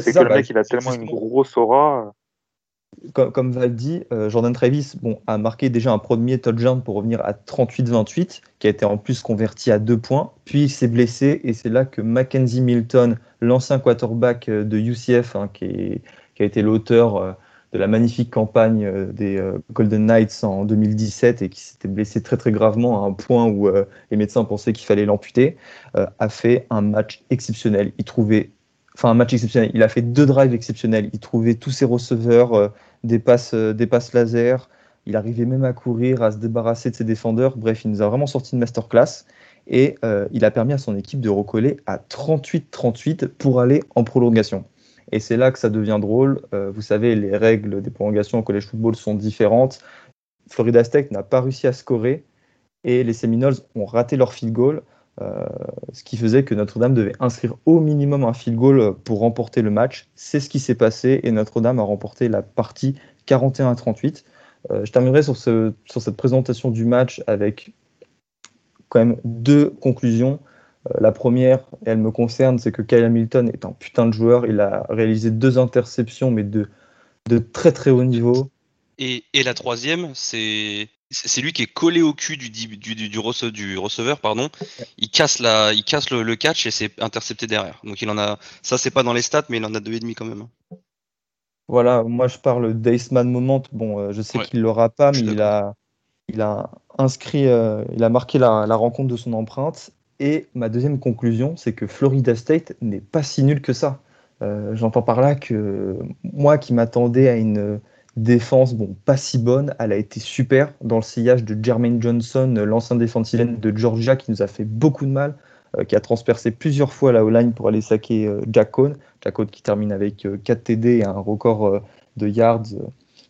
c'est que le mec, bah, il a tellement une grosse aura. Comme, comme Val dit, euh, Jordan Travis bon, a marqué déjà un premier touchdown pour revenir à 38-28, qui a été en plus converti à deux points. Puis il s'est blessé et c'est là que Mackenzie Milton, l'ancien quarterback euh, de UCF, hein, qui, qui, a été l'auteur euh, de la magnifique campagne euh, des euh, Golden Knights en 2017 et qui s'était blessé très très gravement à un point où euh, les médecins pensaient qu'il fallait l'amputer, a fait un match exceptionnel. Il trouvait, enfin un match exceptionnel. Il a fait deux drives exceptionnels. Il trouvait tous ses receveurs, des passes, des passes laser. Il arrivait même à courir, à se débarrasser de ses défendeurs. Bref, il nous a vraiment sorti une masterclass et il a permis à son équipe de recoller à 38-38 pour aller en prolongation. Et c'est là que ça devient drôle. Euh, vous savez, les règles des prolongations au college football sont différentes. Florida State n'a pas réussi à scorer et les Seminoles ont raté leur field goal, euh, ce qui faisait que Notre-Dame devait inscrire au minimum un field goal pour remporter le match. C'est ce qui s'est passé et Notre-Dame a remporté la partie 41 à 38. Euh, je terminerai sur cette présentation du match avec quand même deux conclusions. Euh, la première, elle me concerne, c'est que Kyle Hamilton est un putain de joueur. Il a réalisé deux interceptions, mais de, de très très haut niveau. Et, et la troisième, c'est c'est lui qui est collé au cul du, du, du, du, receveur, pardon. Il casse, la, il casse le, catch et c'est intercepté derrière. Donc il en a, ça c'est pas dans les stats, mais il en a deux et demi quand même. Voilà, moi je parle d'Aceman Moment. Bon, euh, je sais qu'il l'aura pas, mais il a, il a inscrit, euh, il a marqué la, la, rencontre de son empreinte et ma deuxième conclusion, c'est que Florida State n'est pas si nul que ça. Euh, j'entends par là que moi qui m'attendais à une défense bon, pas si bonne, elle a été super dans le sillage de Jermaine Johnson, l'ancien défensif de Georgia qui nous a fait beaucoup de mal, euh, qui a transpercé plusieurs fois la O-line pour aller saquer euh, Jack Cohn. Jack Cohn qui termine avec 4 TD et un record de yards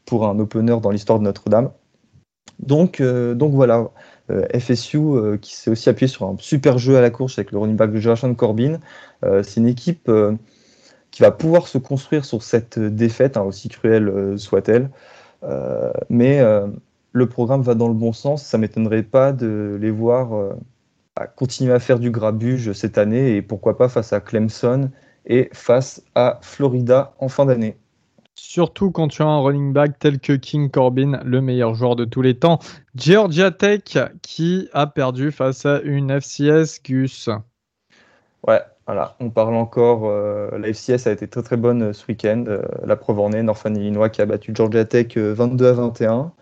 pour un opener dans l'histoire de Notre-Dame. Donc, donc voilà, euh, FSU euh, qui s'est aussi appuyé sur un super jeu à la course avec le running back de Joshua Corbin. Euh, c'est une équipe qui va pouvoir se construire sur cette défaite, hein, aussi cruelle soit-elle. mais le programme va dans le bon sens. Ça m'étonnerait pas de les voir continuer à faire du grabuge cette année et pourquoi pas face à Clemson et face à Florida en fin d'année. Surtout quand tu as un running back tel que King Corbin, le meilleur joueur de tous les temps. Georgia Tech qui a perdu face à une FCS Gus. Ouais, voilà, on parle encore. Euh, la FCS a été très très bonne euh, ce week-end. Euh, la preuve en Northern Illinois qui a battu Georgia Tech 22 à 21.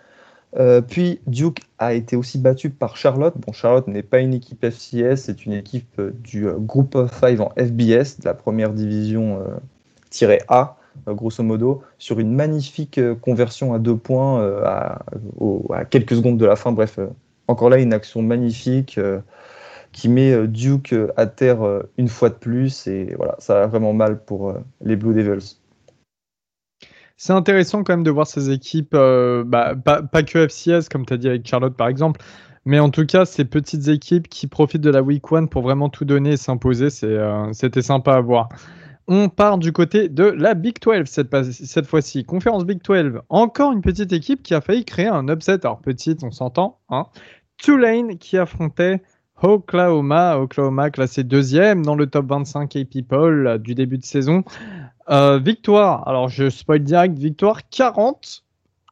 puis Duke a été aussi battu par Charlotte. Bon, Charlotte n'est pas une équipe FCS, c'est une équipe du Group of Five en FBS, de la première division A. Euh, grosso modo, sur une magnifique euh, conversion à deux points euh, à, quelques secondes de la fin. Bref, encore là, une action magnifique qui met Duke à terre une fois de plus. Et voilà, ça va vraiment mal pour les Blue Devils. C'est intéressant quand même de voir ces équipes, bah, pas, que FCS, comme tu as dit avec Charlotte par exemple, mais en tout cas, ces petites équipes qui profitent de la Week One pour vraiment tout donner et s'imposer, c'était sympa à voir. On part du côté de la Big 12 cette, fois-ci. Conférence Big 12. Encore une petite équipe qui a failli créer un upset. Alors petite, on s'entend. Hein. Tulane qui affrontait Oklahoma. Oklahoma classé deuxième dans le top 25 AP People du début de saison. Euh, victoire, alors je spoil direct, victoire 40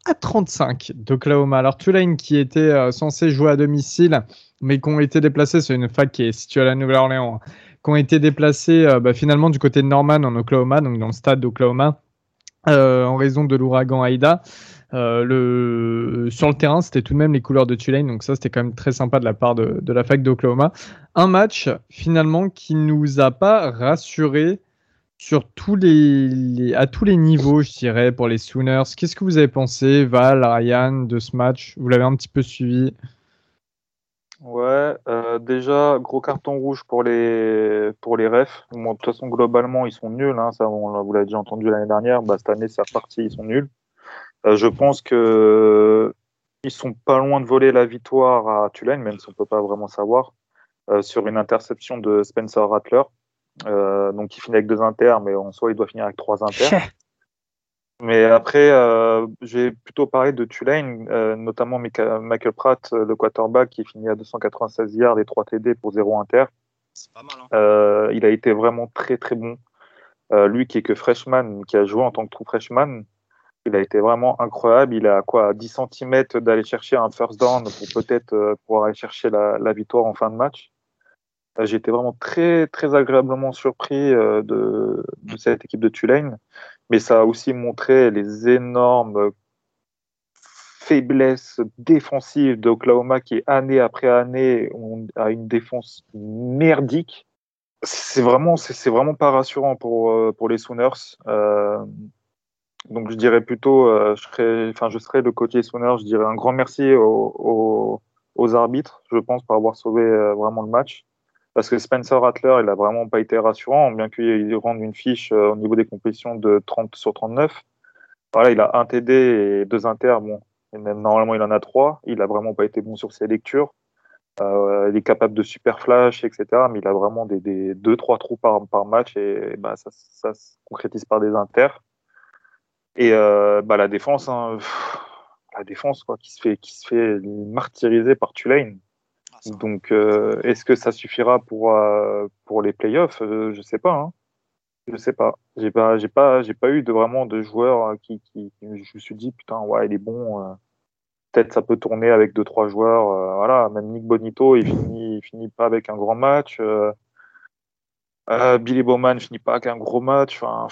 à 35 d'Oklahoma. Alors Tulane qui était euh, censé jouer à domicile, mais qui ont été déplacés, c'est une fac qui est située à la Nouvelle-Orléans, hein, qui ont été déplacés euh, bah, finalement du côté de Norman en Oklahoma, donc dans le stade d'Oklahoma, euh, en raison de l'ouragan Aïda. le... Sur le terrain, c'était tout de même les couleurs de Tulane, donc ça c'était quand même très sympa de la part de, de la fac d'Oklahoma. Un match finalement qui nous a pas rassuré sur tous les, à tous les niveaux, je dirais, pour les Sooners. Qu'est-ce que vous avez pensé, Val, Ryan, de ce match? Vous l'avez un petit peu suivi? Ouais, euh, déjà gros carton rouge pour les pour les refs. de toute façon, globalement, ils sont nuls. Hein, ça, on, vous l'avez déjà entendu l'année dernière. Bah, cette année, c'est reparti, ils sont nuls. Euh, je pense que ils sont pas loin de voler la victoire à Tulane, même si on peut pas vraiment savoir, euh, sur une interception de Spencer Rattler. Donc il finit avec deux inters, mais en soi il doit finir avec trois inters. *laughs* mais après, euh, j'ai plutôt parlé de Tulane, euh, notamment Michael Pratt, le quarterback, qui finit à 296 yards et 3 TD pour 0 inter. C'est pas mal. Hein. il a été vraiment très très bon. lui qui est que freshman, qui a joué en tant que true freshman, il a été vraiment incroyable. Il a quoi 10 cm d'aller chercher un first down pour peut-être pouvoir aller chercher la, la, victoire en fin de match. Euh, j'ai été vraiment très, très agréablement surpris euh, de, de, cette équipe de Tulane, mais ça a aussi montré les énormes faiblesses défensives d'Oklahoma qui, année après année, a une défense merdique. C'est vraiment, c'est vraiment pas rassurant pour, euh, pour les Sooners. Euh, donc je dirais plutôt, euh, je serais, enfin je serais le côté Sooners, je dirais un grand merci aux arbitres, je pense, pour avoir sauvé vraiment le match parce que Spencer Rattler, il a vraiment pas été rassurant, bien qu'il rende une fiche euh, au niveau des compétitions de 30 sur 39. Voilà, il a un TD et deux inter, bon, normalement il en a trois. Il a vraiment pas été bon sur ses lectures. Euh, il est capable de super flash, etc. Mais il a vraiment des, des deux, trois trous par, match et, bah, ça, ça, se concrétise par des inters. Et euh, bah, la défense, hein, la défense quoi, qui se fait, qui se fait martyriser par Tulane. Donc, euh, est-ce que ça suffira pour euh, pour les playoffs? Euh, Je sais pas. Hein. Je sais pas. J'ai pas j'ai pas j'ai pas eu de vraiment de joueurs qui, qui, je me suis dit putain ouais il est bon. Peut-être ça peut tourner avec deux trois joueurs. voilà. Même Nick Bonito il finit il finit pas avec un grand match. Billy Bowman finit pas avec un gros match. Enfin,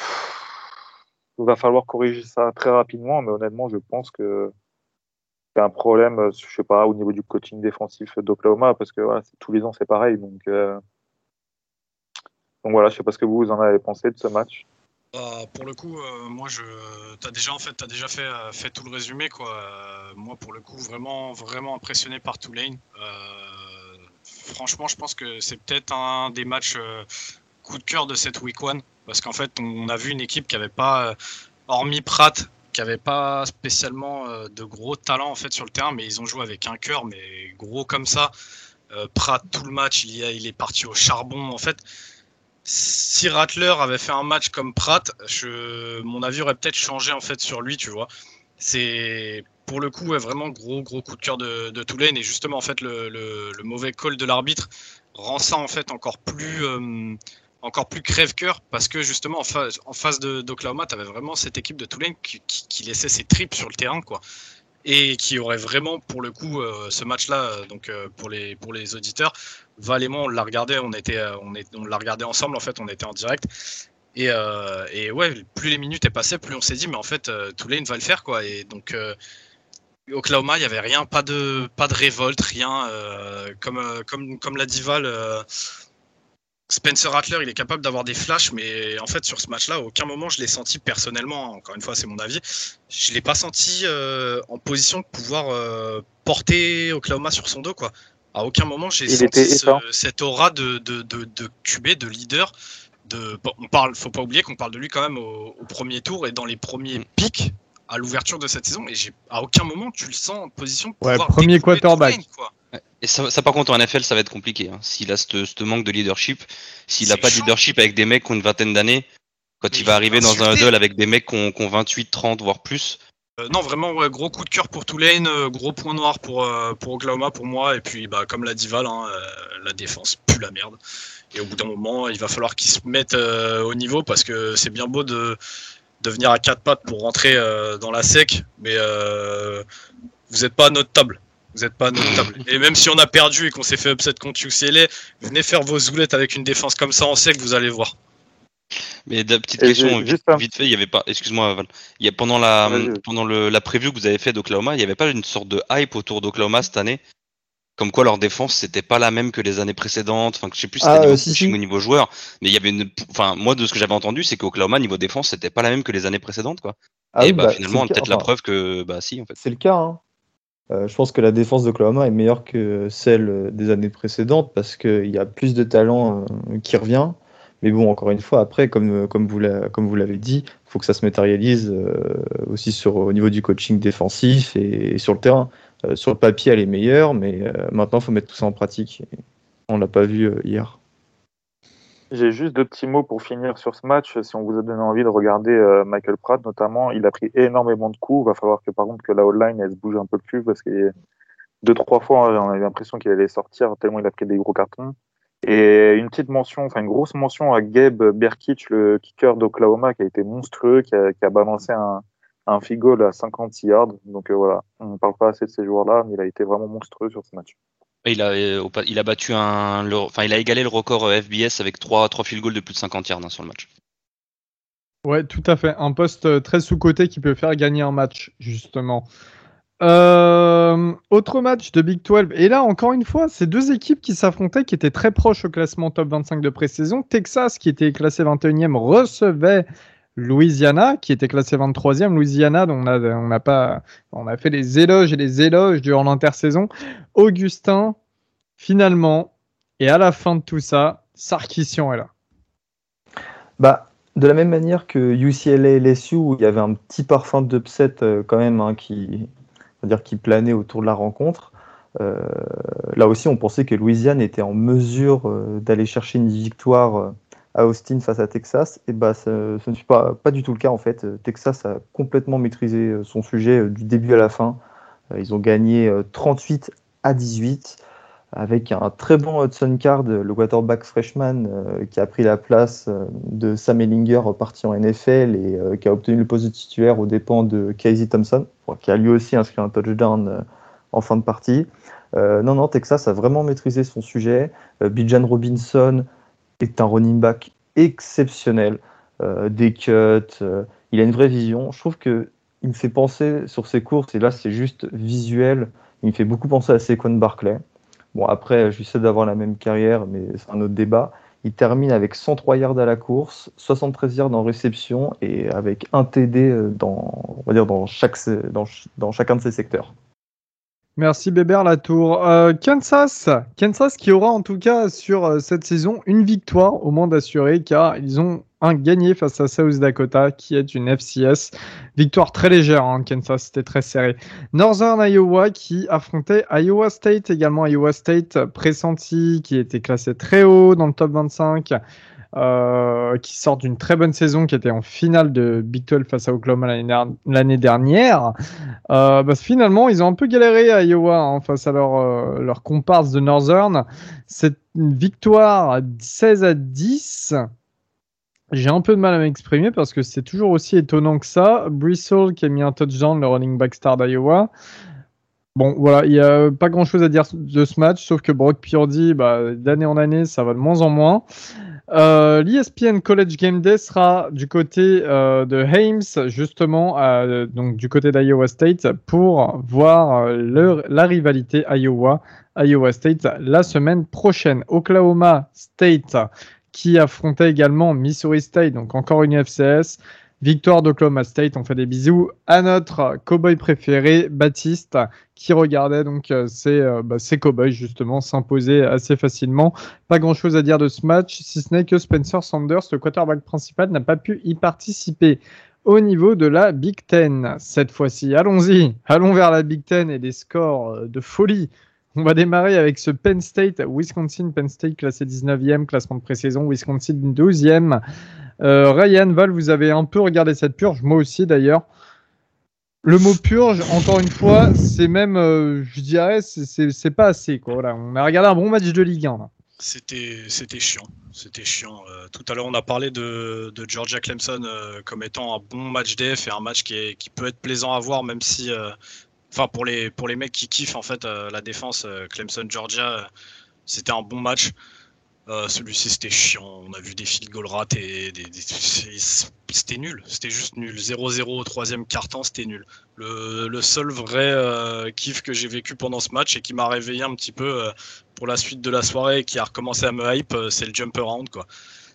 il va falloir corriger ça très rapidement. Mais honnêtement je pense que un problème, euh, je sais pas, au niveau du coaching défensif d'Oklahoma, parce que voilà, tous les ans c'est pareil. Donc, euh... donc voilà, je sais pas ce que vous, en avez pensé de ce match. Bah, pour le coup, euh, moi, je, t'as déjà en fait, as déjà fait, fait tout le résumé quoi. moi, pour le coup, vraiment, vraiment impressionné par Tulane. franchement, je pense que c'est peut-être un des matchs coup de cœur de cette week one, parce qu'en fait, on, a vu une équipe qui avait pas, hormis Pratt, qui n'avaient pas spécialement euh, de gros talents en fait sur le terrain, mais ils ont joué avec un cœur, mais gros comme ça. Euh, Pratt tout le match, il, est parti au charbon. En fait, si Rattler avait fait un match comme Pratt, mon avis aurait peut-être changé en fait sur lui, tu vois. C'est pour le coup vraiment gros gros coup de cœur de, de et justement en fait le, le, le mauvais call de l'arbitre rend ça en fait encore plus euh, encore plus crève-cœur parce que justement en, face, en face d'Oklahoma, tu avais vraiment cette équipe de Tulane qui, laissait ses tripes sur le terrain quoi et qui aurait vraiment pour le coup euh, ce match-là euh, donc euh, pour les pour les auditeurs Val et moi on l'a regardé on était on, est, on l'a regardé ensemble en fait on était en direct et, ouais plus les minutes est passées plus on s'est dit mais en fait Tulane va le faire quoi et donc Oklahoma, il y avait rien, pas de pas de révolte, rien. comme comme comme l'a dit Val, Spencer Rattler, il est capable d'avoir des flashs, mais en fait, sur ce match-là, à aucun moment je l'ai senti personnellement, encore une fois, c'est mon avis, je ne l'ai pas senti euh, en position de pouvoir euh, porter Oklahoma sur son dos. Quoi. À aucun moment, j'ai senti cette aura de, de, de, de QB, de leader. De, bon, on parle, faut pas oublier qu'on parle de lui quand même au, premier tour et dans les premiers mm. pics à l'ouverture de cette saison. Et à aucun moment tu le sens en position de ouais, premier quarterback. quoi. Et ça, ça, par contre, en NFL, ça va être compliqué. Hein. S'il a ce manque de leadership, s'il n'a pas de leadership avec des mecs qui ont une vingtaine d'années, quand il va arriver dans un huddle avec des mecs qui ont, 28, 30, voire plus. Euh, non, vraiment, gros coup de cœur pour Tulane, euh, gros point noir pour, euh, pour Oklahoma pour moi. Et puis, bah, comme l'a dit Val, hein, la défense pue la merde. Et au bout d'un moment, il va falloir qu'ils se mettent au niveau parce que c'est bien beau de, de venir à quatre pattes pour rentrer dans la sec, mais vous n'êtes pas à notre table. Vous n'êtes pas à notre table. Et même si on a perdu et qu'on s'est fait upset contre UCLA, venez faire vos zoulettes avec une défense comme ça en sec, vous allez voir. Mais de petite question, vite, fait, il y avait pas, excuse-moi, il y a pendant la, pendant le, la preview que vous avez fait d'Oklahoma, il n'y avait pas une sorte de hype autour d'Oklahoma cette année? Comme quoi leur défense c'était pas la même que les années précédentes. Enfin, je sais plus si c'était ah, euh, au niveau joueur, mais il y avait une. Enfin, moi de ce que j'avais entendu, c'est qu'Oklahoma niveau défense c'était pas la même que les années précédentes, quoi. Ah Et bah, bah, finalement, peut-être la preuve que bah si en fait. C'est le cas. Hein. Euh, je pense que la défense d'Oklahoma est meilleure que celle des années précédentes parce qu'il y a plus de talent euh, qui revient. Mais bon, encore une fois, après, comme, comme vous l'avez dit, il faut que ça se matérialise euh, aussi au niveau du coaching défensif et, sur le terrain. Sur le papier, elle est meilleure, mais maintenant, il faut mettre tout ça en pratique. On ne l'a pas vu hier. J'ai juste deux petits mots pour finir sur ce match. Si on vous a donné envie de regarder Michael Pratt, notamment, il a pris énormément de coups. Il va falloir que, par contre, que la line elle se bouge un peu plus parce que deux, trois fois, on a eu l'impression qu'il allait sortir tellement il a pris des gros cartons. Et une petite mention, enfin une grosse mention à Gabe Berkich, le kicker d'Oklahoma, qui a été monstrueux, qui a, balancé un, un goal à 56 yards. Donc euh, voilà, on ne parle pas assez de ces joueurs-là, mais il a été vraiment monstrueux sur ce match. Il a, euh, égalé le record euh, FBS avec 3, 3 field goals de plus de 50 yards hein, sur le match. Ouais, tout à fait. Un poste très sous-côté qui peut faire gagner un match, justement. Euh, autre match de Big 12. Et là, encore une fois, c'est deux équipes qui s'affrontaient, qui étaient très proches au classement top 25 de pré-saison. Texas, qui était classé 21e, recevait Louisiana, qui était classé 23e. Louisiana, dont on a, pas, on a fait les éloges et les éloges durant l'intersaison. Augustin, finalement, et à la fin de tout ça, Sarkissian est là. Bah, de la même manière que UCLA et LSU, où il y avait un petit parfum d'upset euh, quand même, hein, qui, c'est-à-dire qui planait autour de la rencontre. Euh, là aussi, on pensait que Louisiane était en mesure euh, d'aller chercher une victoire euh, à Austin face à Texas. Et bah, ce ne fut pas, pas du tout le cas en fait. Texas a complètement maîtrisé son sujet du début à la fin. ils ont gagné 38 à 18 avec un très bon Hudson Card, le quarterback freshman qui a pris la place de Sam Ellinger parti en NFL et qui a obtenu le poste de titulaire aux dépens de Casey Thompson qui a lui aussi inscrit un touchdown euh, en fin de partie. Euh, non, non, Texas a vraiment maîtrisé son sujet. Euh, Bijan Robinson est un running back exceptionnel. des cuts, il a une vraie vision. Je trouve que il me fait penser sur ses courses, et là c'est juste visuel, il me fait beaucoup penser à Saquon Barclay. Bon, après, je sais d'avoir la même carrière, mais c'est un autre débat. Il termine avec 103 yards à la course, 73 yards en réception et avec un TD euh, dans, on va dire dans, chacun de ces secteurs. Merci Bébert Latour. Euh, Kansas, qui aura en tout cas sur euh, cette saison une victoire au moins d'assurer car ils ont un gagné face à South Dakota qui est une FCS. Victoire très légère, hein, Kansas, c'était très serré. Northern Iowa qui affrontait Iowa State, également Iowa State pressenti qui était classé très haut dans le top 25. Euh, qui sort d'une très bonne saison, qui était en finale de Big 12 face à Oklahoma l'année dernière. Euh, bah, finalement, ils ont un peu galéré à Iowa hein, face à leur, euh, leur comparse de Northern. C'est une victoire 16 à 10. J'ai un peu de mal à m'exprimer parce que c'est toujours aussi étonnant que ça. Bristol qui a mis un touchdown, le running back star d'Iowa. Bon, voilà, il n'y a pas grand chose à dire de ce match, sauf que Brock Purdy, bah, d'année en année, ça va de moins en moins. Euh, L'ESPN College Game Day sera du côté euh, de Hames, justement, donc du côté d'Iowa State, pour voir euh, la rivalité Iowa-Iowa State la semaine prochaine. Oklahoma State qui affrontait également Missouri State, donc encore une FCS. Victoire d'Oklahoma State, on fait des bisous à notre cowboy préféré, Baptiste, qui regardait donc euh, ses, euh, bah, cowboys justement s'imposer assez facilement. Pas grand chose à dire de ce match, si ce n'est que Spencer Sanders, le quarterback principal, n'a pas pu y participer au niveau de la Big Ten. Cette fois-ci, allons-y, allons vers la Big Ten et des scores euh, de folie. On va démarrer avec ce Penn State, Wisconsin, Penn State classé 19e, classement de pré-saison, Wisconsin 12e. Euh, Ryan, Val, vous avez un peu regardé cette purge, moi aussi d'ailleurs. Le mot purge, encore une fois, c'est même, euh, je dirais, c'est pas assez. Quoi. On a regardé un bon match de Ligue 1. C'était, chiant. C'était chiant. Euh, tout à l'heure, on a parlé de, Georgia Clemson comme étant un bon match def et un match qui, peut être plaisant à voir, même si, enfin, pour les, pour les mecs qui kiffent en fait la défense, Clemson-Georgia, c'était un bon match. Celui-ci c'était chiant, on a vu des field goal ratés, c'était nul, c'était juste nul. 0-0 au troisième quart-temps, c'était nul. Le, seul vrai kiff que j'ai vécu pendant ce match et qui m'a réveillé un petit peu pour la suite de la soirée qui a recommencé à me hype, euh, c'est le jump around quoi.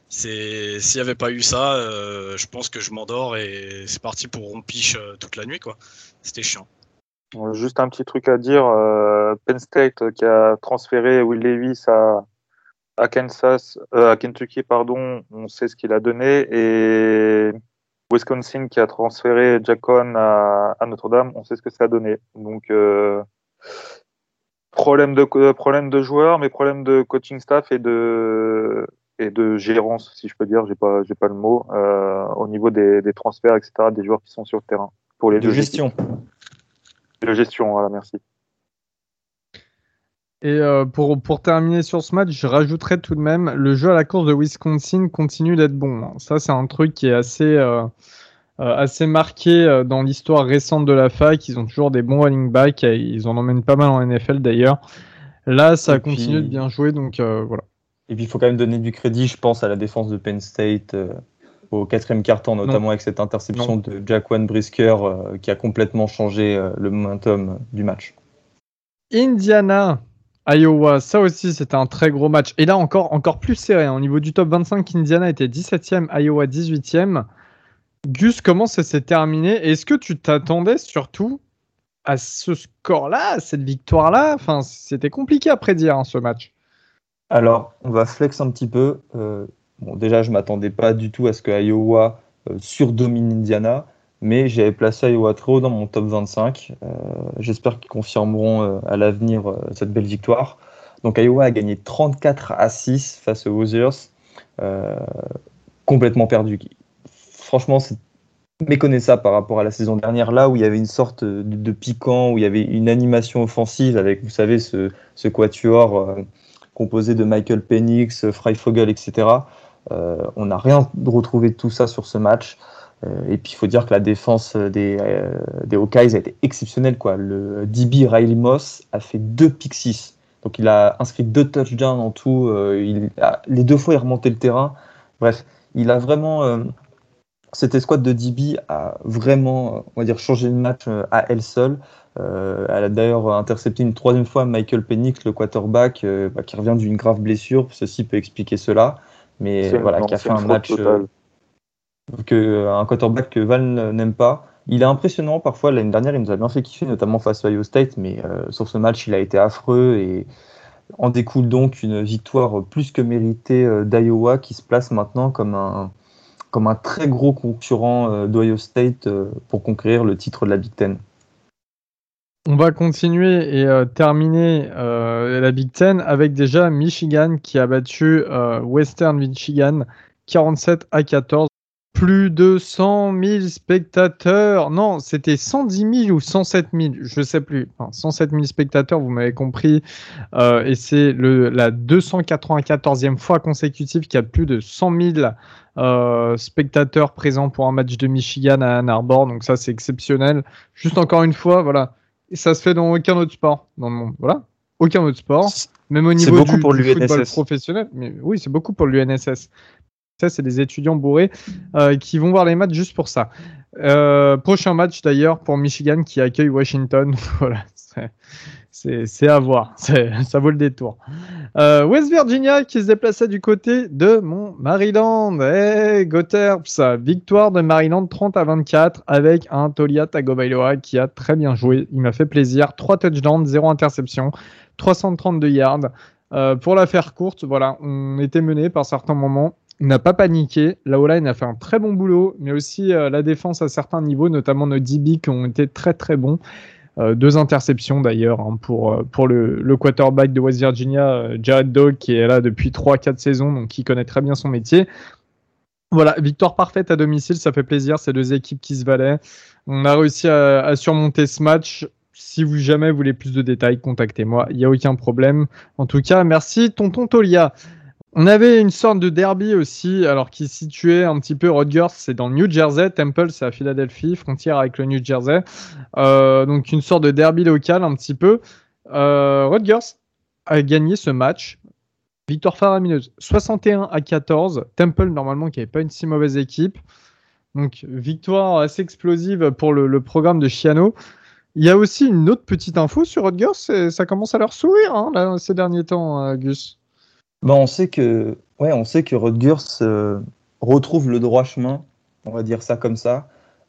S'il n'y avait pas eu ça, euh, je pense que je m'endors et c'est parti pour rompiche euh, toute la nuit quoi. C'était chiant. Juste un petit truc à dire, Penn State qui a transféré Will Levis à, à Kansas, à Kentucky pardon, on sait ce qu'il a donné et Wisconsin qui a transféré Jackon à, à Notre-Dame, on sait ce que ça a donné. Donc problème de euh, problème de joueurs, mais problème de coaching staff et de et de gérance, si je peux dire, j'ai pas j'ai pas le mot euh, au niveau des, des, transferts, etc. Des joueurs qui sont sur le terrain pour les de gestion. De gestion, voilà, merci. Et euh, pour, pour terminer sur ce match, je rajouterais tout de même le jeu à la course de Wisconsin continue d'être bon. Ça, c'est un truc qui est assez euh, assez marqué euh, dans l'histoire récente de la fac. Ils ont toujours des bons running backs. Ils en emmènent pas mal en NFL d'ailleurs. Là, ça continue de bien jouer, donc euh, voilà. Et puis il faut quand même donner du crédit, je pense, à la défense de Penn State au quatrième quart-temps, notamment avec cette interception de Jaquan Brisker qui a complètement changé le momentum du match. Indiana, Iowa, ça aussi c'était un très gros match. Et là encore, encore plus serré. Hein. Au niveau du top 25, Indiana était 17e, Iowa 18e. Gus, comment ça s'est terminé? Est-ce que tu t'attendais surtout à ce score-là, à cette victoire-là? C'était compliqué à prédire hein, ce match. Alors, on va flex un petit peu. Euh, déjà, je m'attendais pas du tout à ce que Iowa euh, surdomine Indiana, mais j'avais placé haut dans mon top 25. Euh, j'espère qu'ils confirmeront à l'avenir cette belle victoire. Donc, Iowa a gagné 34 à 6 face aux Hoosiers, complètement perdu franchement, c'est méconnaissable par rapport à la saison dernière, là où il y avait une sorte de, piquant, où il y avait une animation offensive avec, vous savez, ce, quatuor euh, composé de Michael Penix, Freifogel, etc. Euh, on n'a rien retrouvé de tout ça sur ce match. Euh, et puis il faut dire que la défense des, des Hawkeyes a été exceptionnelle. Quoi. Le DB Riley Moss a fait deux pick 6. Donc il a inscrit deux touchdowns en tout. les deux fois il remontait le terrain. Bref, il a vraiment cette escouade de DB a vraiment, on va dire, changé le match euh, à elle seule. Euh, elle a d'ailleurs intercepté une troisième fois Michael Penix, le quarterback, euh, bah, qui revient d'une grave blessure. Ceci peut expliquer cela, mais voilà, qui a fait un match que un quarterback que Val n'aime pas. Il est impressionnant parfois. L'année dernière, il nous a bien fait kiffer, notamment face à Ohio State, mais sur ce match, il a été affreux et en découle donc une victoire plus que méritée d'Iowa qui se place maintenant comme un comme un très gros concurrent euh, d'Ohio State euh, pour conquérir le titre de la Big Ten. On va continuer et euh, terminer la Big Ten avec déjà Michigan qui a battu Western Michigan 47 à 14 plus de 100 000 spectateurs. Non, c'était 110 000 ou 107 000, je ne sais plus. Enfin, 107 000 spectateurs, vous m'avez compris. Euh, et c'est la 294e fois consécutive qu'il y a plus de 100 000 euh, spectateurs présents pour un match de Michigan à Ann Arbor. Donc ça, c'est exceptionnel. Juste encore une fois, voilà. Et ça se fait dans aucun autre sport dans le monde. Voilà. Aucun autre sport. Même au niveau du, pour du football professionnel. Mais oui, c'est beaucoup pour l'UNSS. Ça, c'est des étudiants bourrés euh, qui vont voir les matchs juste pour ça. Euh, prochain match d'ailleurs pour Michigan qui accueille Washington. *laughs* voilà, c'est à voir. *laughs* Ça vaut le détour. Euh, West Virginia qui se déplaçait du côté de mon Maryland. Hey, Goterps, victoire de Maryland 30 à 24 avec un Tolia Tagovailoa qui a très bien joué. Il m'a fait plaisir. 3 touchdowns, 0 interception, 332 yards. pour la faire courte, voilà, on était mené par certains moments n'a pas paniqué. La O-line a fait un très bon boulot, mais aussi euh, la défense à certains niveaux, notamment nos DB qui ont été très très bons. Euh, deux interceptions d'ailleurs hein, pour, euh, pour le, quarterback de West Virginia, Jared Dog, qui est là depuis 3-4 saisons, donc qui connaît très bien son métier. Voilà, victoire parfaite à domicile, ça fait plaisir, ces deux équipes qui se valaient. On a réussi à, surmonter ce match si vous jamais voulez plus de détails, contactez-moi. Il n'y a aucun problème. En tout cas, merci, tonton Tolia. On avait une sorte de derby aussi, alors qui situé un petit peu Rutgers, c'est dans New Jersey, Temple c'est à Philadelphie, frontière avec le New Jersey. Euh, donc une sorte de derby local un petit peu. Euh, Rutgers a gagné ce match. Victoire faramineuse, 61 à 14. Temple normalement qui n'avait pas une si mauvaise équipe. Donc victoire assez explosive pour le, programme de Chiano. Il y a aussi une autre petite info sur Rutgers, ça commence à leur sourire hein, ces derniers temps, euh, Gus. Bah, on sait que, ouais, on sait que Rutgers euh, retrouve le droit chemin, on va dire ça comme ça.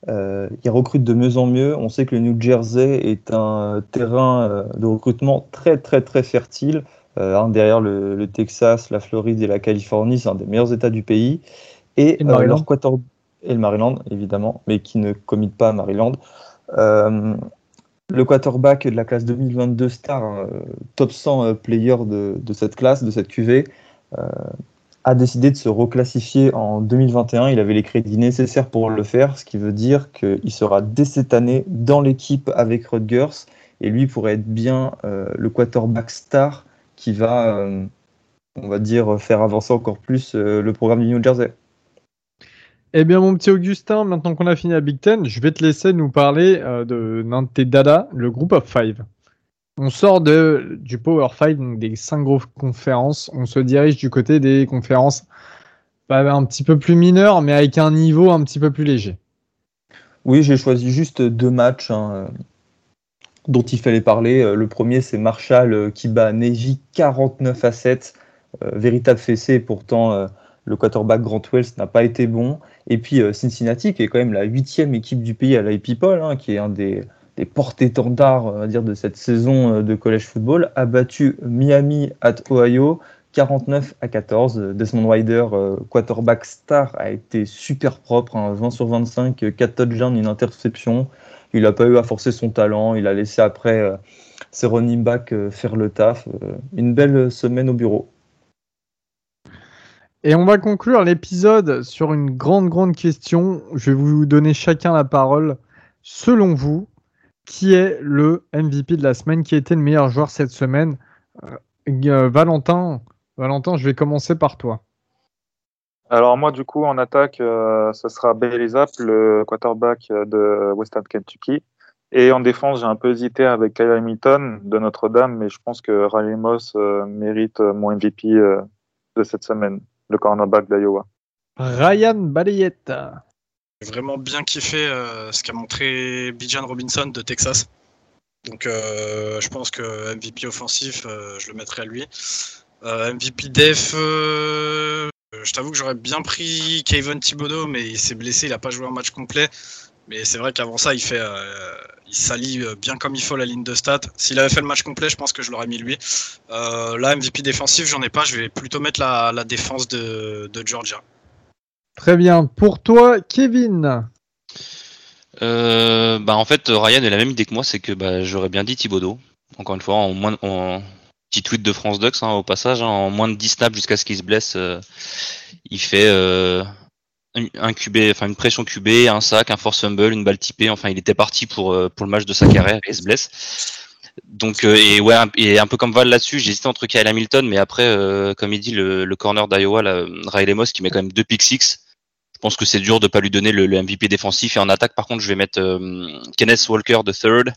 Euh, il recrute de mieux en mieux. On sait que le New Jersey est un terrain euh, de recrutement très très très fertile. derrière le, Texas, la Floride et la Californie, c'est un des meilleurs États du pays. Et, leur et le Maryland, évidemment, mais qui ne commit pas à Maryland le quarterback de la classe 2022 star, euh, top 100 euh, player de, cette classe, de cette QV, euh, a décidé de se reclassifier en 2021. Il avait les crédits nécessaires pour le faire, ce qui veut dire qu'il sera dès cette année dans l'équipe avec Rutgers et lui pourrait être bien le quarterback star qui va, on va dire, faire avancer encore plus le programme du New Jersey. Eh bien, mon petit Augustin, maintenant qu'on a fini la Big Ten, je vais te laisser nous parler euh, de l'un de tes dada, le Group of Five. On sort de, du Power Five, donc des cinq grosses conférences. On se dirige du côté des conférences bah, un petit peu plus mineures, mais avec un niveau un petit peu plus léger. Oui, j'ai choisi juste deux matchs hein, euh, dont il fallait parler. Euh, le premier, c'est Marshall qui bat Neji 49 à 7. véritable fessé, pourtant le quarterback Grant Wells n'a pas été bon. Et puis euh, Cincinnati, qui est quand même la huitième équipe du pays à la People, hein, qui est un des, des porte-étendards de cette saison euh, de college football, a battu Miami at Ohio 49 à 14. Desmond Ryder, euh, quarterback star, a été super propre, 20 hein, sur 25, 4 touchdowns, une interception. Il n'a pas eu à forcer son talent, il a laissé après ses running faire le taf. une belle semaine au bureau. Et on va conclure l'épisode sur une grande, grande question. Je vais vous donner chacun la parole. Selon vous, qui est le MVP de la semaine Qui a été le meilleur joueur cette semaine? Euh, euh, Valentin, Valentin, je vais commencer par toi. Alors moi, du coup, en attaque, euh, ce sera Bailey Zapp, le quarterback de Western Kentucky. Et en défense, j'ai un peu hésité avec Kyle Hamilton de Notre-Dame, mais je pense que Riley Moss mérite mon MVP de cette semaine le cornerback d'Iowa. Ryan Balayette. J'ai vraiment bien kiffé euh, ce qu'a montré Bijan Robinson de Texas. Donc euh, je pense que MVP offensif, euh, je le mettrai à lui. MVP def, je t'avoue que j'aurais bien pris Kevin Thibodeau, mais il s'est blessé, il n'a pas joué un match complet. Mais c'est vrai qu'avant ça, il fait, euh, il s'allie euh, bien comme il faut la ligne de stats. S'il avait fait le match complet, je pense que je l'aurais mis lui. Euh, là, MVP défensif, j'en ai pas. Je vais plutôt mettre la, défense de, Georgia. Très bien. Pour toi, Kevin bah en fait, Ryan a la même idée que moi, c'est que bah, j'aurais bien dit Thibodeau. Encore une fois, en moins, en, petit tweet de France Ducks hein, au passage, hein, en moins de 10 snaps jusqu'à ce qu'il se blesse, il fait un une pression QB, un sac, un force fumble, une balle typée. Enfin, il était parti pour euh, pour le match de sa carrière et il se blesse. Donc euh, et ouais, et un peu comme Val là-dessus, j'hésitais entre Kyle Hamilton, mais après, euh, comme il dit, le, corner d'Iowa, Riley Moss, qui met quand même deux pick six. Je pense que c'est dur de pas lui donner le, MVP défensif. Et en attaque, par contre, je vais mettre Kenneth Walker the third,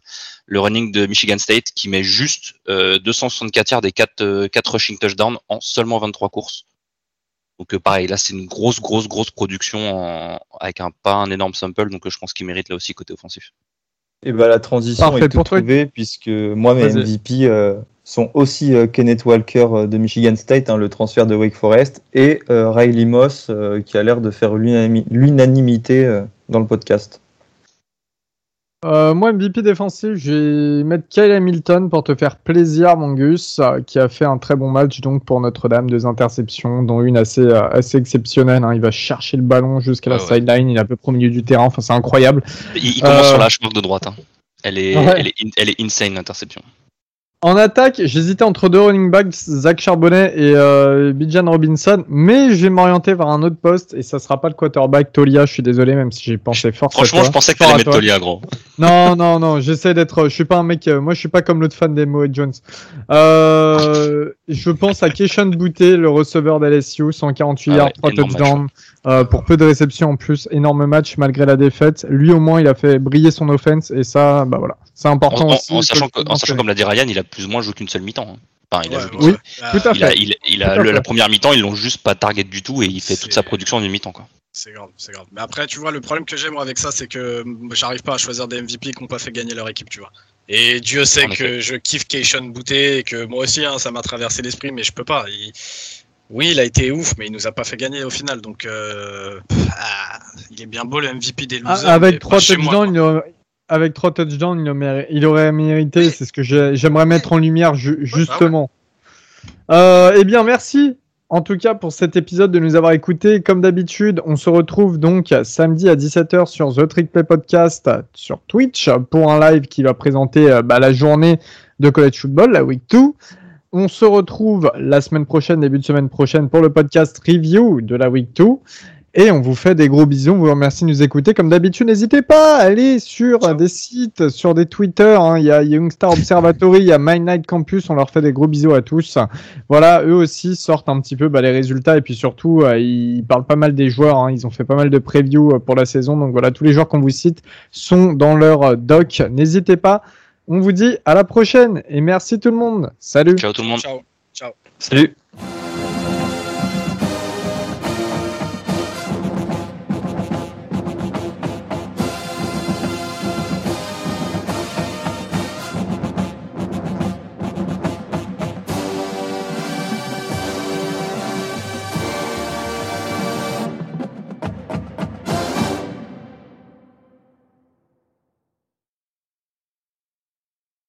le running de Michigan State, qui met juste 264 yards et 4, 4 rushing touchdowns en seulement 23 courses. Donc euh, pareil, là c'est une grosse, grosse, grosse production avec un pas un énorme sample, donc euh, je pense qu'il mérite là aussi côté offensif. Et bah la transition est toute trouvée puisque moi mes MVP euh, sont aussi Kenneth Walker de Michigan State, hein, le transfert de Wake Forest, et Riley Moss qui a l'air de faire l'unanimité dans le podcast. Euh, moi, MVP défensif, je vais mettre Kyle Hamilton pour te faire plaisir, Mangus, euh, qui a fait un très bon match donc pour Notre-Dame, deux interceptions, dont une assez, euh, assez exceptionnelle. Hein. Il va chercher le ballon jusqu'à la sideline, il est à peu près au milieu du terrain, enfin, c'est incroyable. Il, commence sur la chemin de droite. Hein. Elle, est, elle, est elle est insane, l'interception. En attaque, j'hésitais entre deux running backs, Zach Charbonnet et euh, Bijan Robinson, mais je vais m'orienter vers un autre poste et ça sera pas le quarterback Tolia. Je suis désolé, même si j'ai pensé fort. Franchement, je pensais que t'allais mettre Tolia, gros. Non, non, non, j'essaie d'être. Je suis pas un mec. Euh, moi, je suis pas comme l'autre fan des Moe Jones. Euh, je pense à Keishon Boutte, le receveur d'LSU, 148 ah yards, 3 touchdowns, euh, pour peu de réceptions en plus. Énorme match malgré la défaite. Lui, au moins, il a fait briller son offense et ça, bah voilà, c'est important en, aussi. En, sachant, en sachant comme l'a dit Ryan, il a plus ou moins joué qu'une seule mi-temps. Hein. Enfin, il a oui, tout à fait. Il a, la première mi-temps, ils l'ont juste pas target du tout et il fait toute sa production en une mi-temps. Quoi. C'est grave, c'est grave. Mais après, tu vois, le problème que j'ai moi avec ça, c'est que j'arrive pas à choisir des MVP qui n'ont pas fait gagner leur équipe, tu vois. Et Dieu sait que je kiffe Keishon Bouté et que moi aussi, hein, ça m'a traversé l'esprit, mais je peux pas. Oui, il a été ouf, mais il nous a pas fait gagner au final. Donc, euh... ah, il est bien beau le MVP des losers. avec trois touchdowns, avec trois touchdowns, il, aurait mérité. C'est ce que j'aimerais mettre en lumière justement. Euh, eh bien, merci en tout cas pour cet épisode de nous avoir écoutés. Comme d'habitude, on se retrouve donc samedi à 17h sur The Trick Play Podcast sur Twitch pour un live qui va présenter euh, bah, la journée de college football, la week 2. On se retrouve la semaine prochaine, début de semaine prochaine, pour le podcast review de la week 2. Et on vous fait des gros bisous. On vous remercie de nous écouter. Comme d'habitude, n'hésitez pas à aller sur des sites, sur des Twitter. Hein. Il y a Youngstar Observatory, il y a My Night Campus. On leur fait des gros bisous à tous. Voilà, eux aussi sortent un petit peu bah, les résultats. Et puis surtout, euh, ils parlent pas mal des joueurs. Hein. Ils ont fait pas mal de previews euh, pour la saison. Donc voilà, tous les joueurs qu'on vous cite sont dans leur euh, doc. N'hésitez pas. On vous dit à la prochaine. Et merci tout le monde. Salut. Ciao tout le monde. Ciao. Ciao. Salut.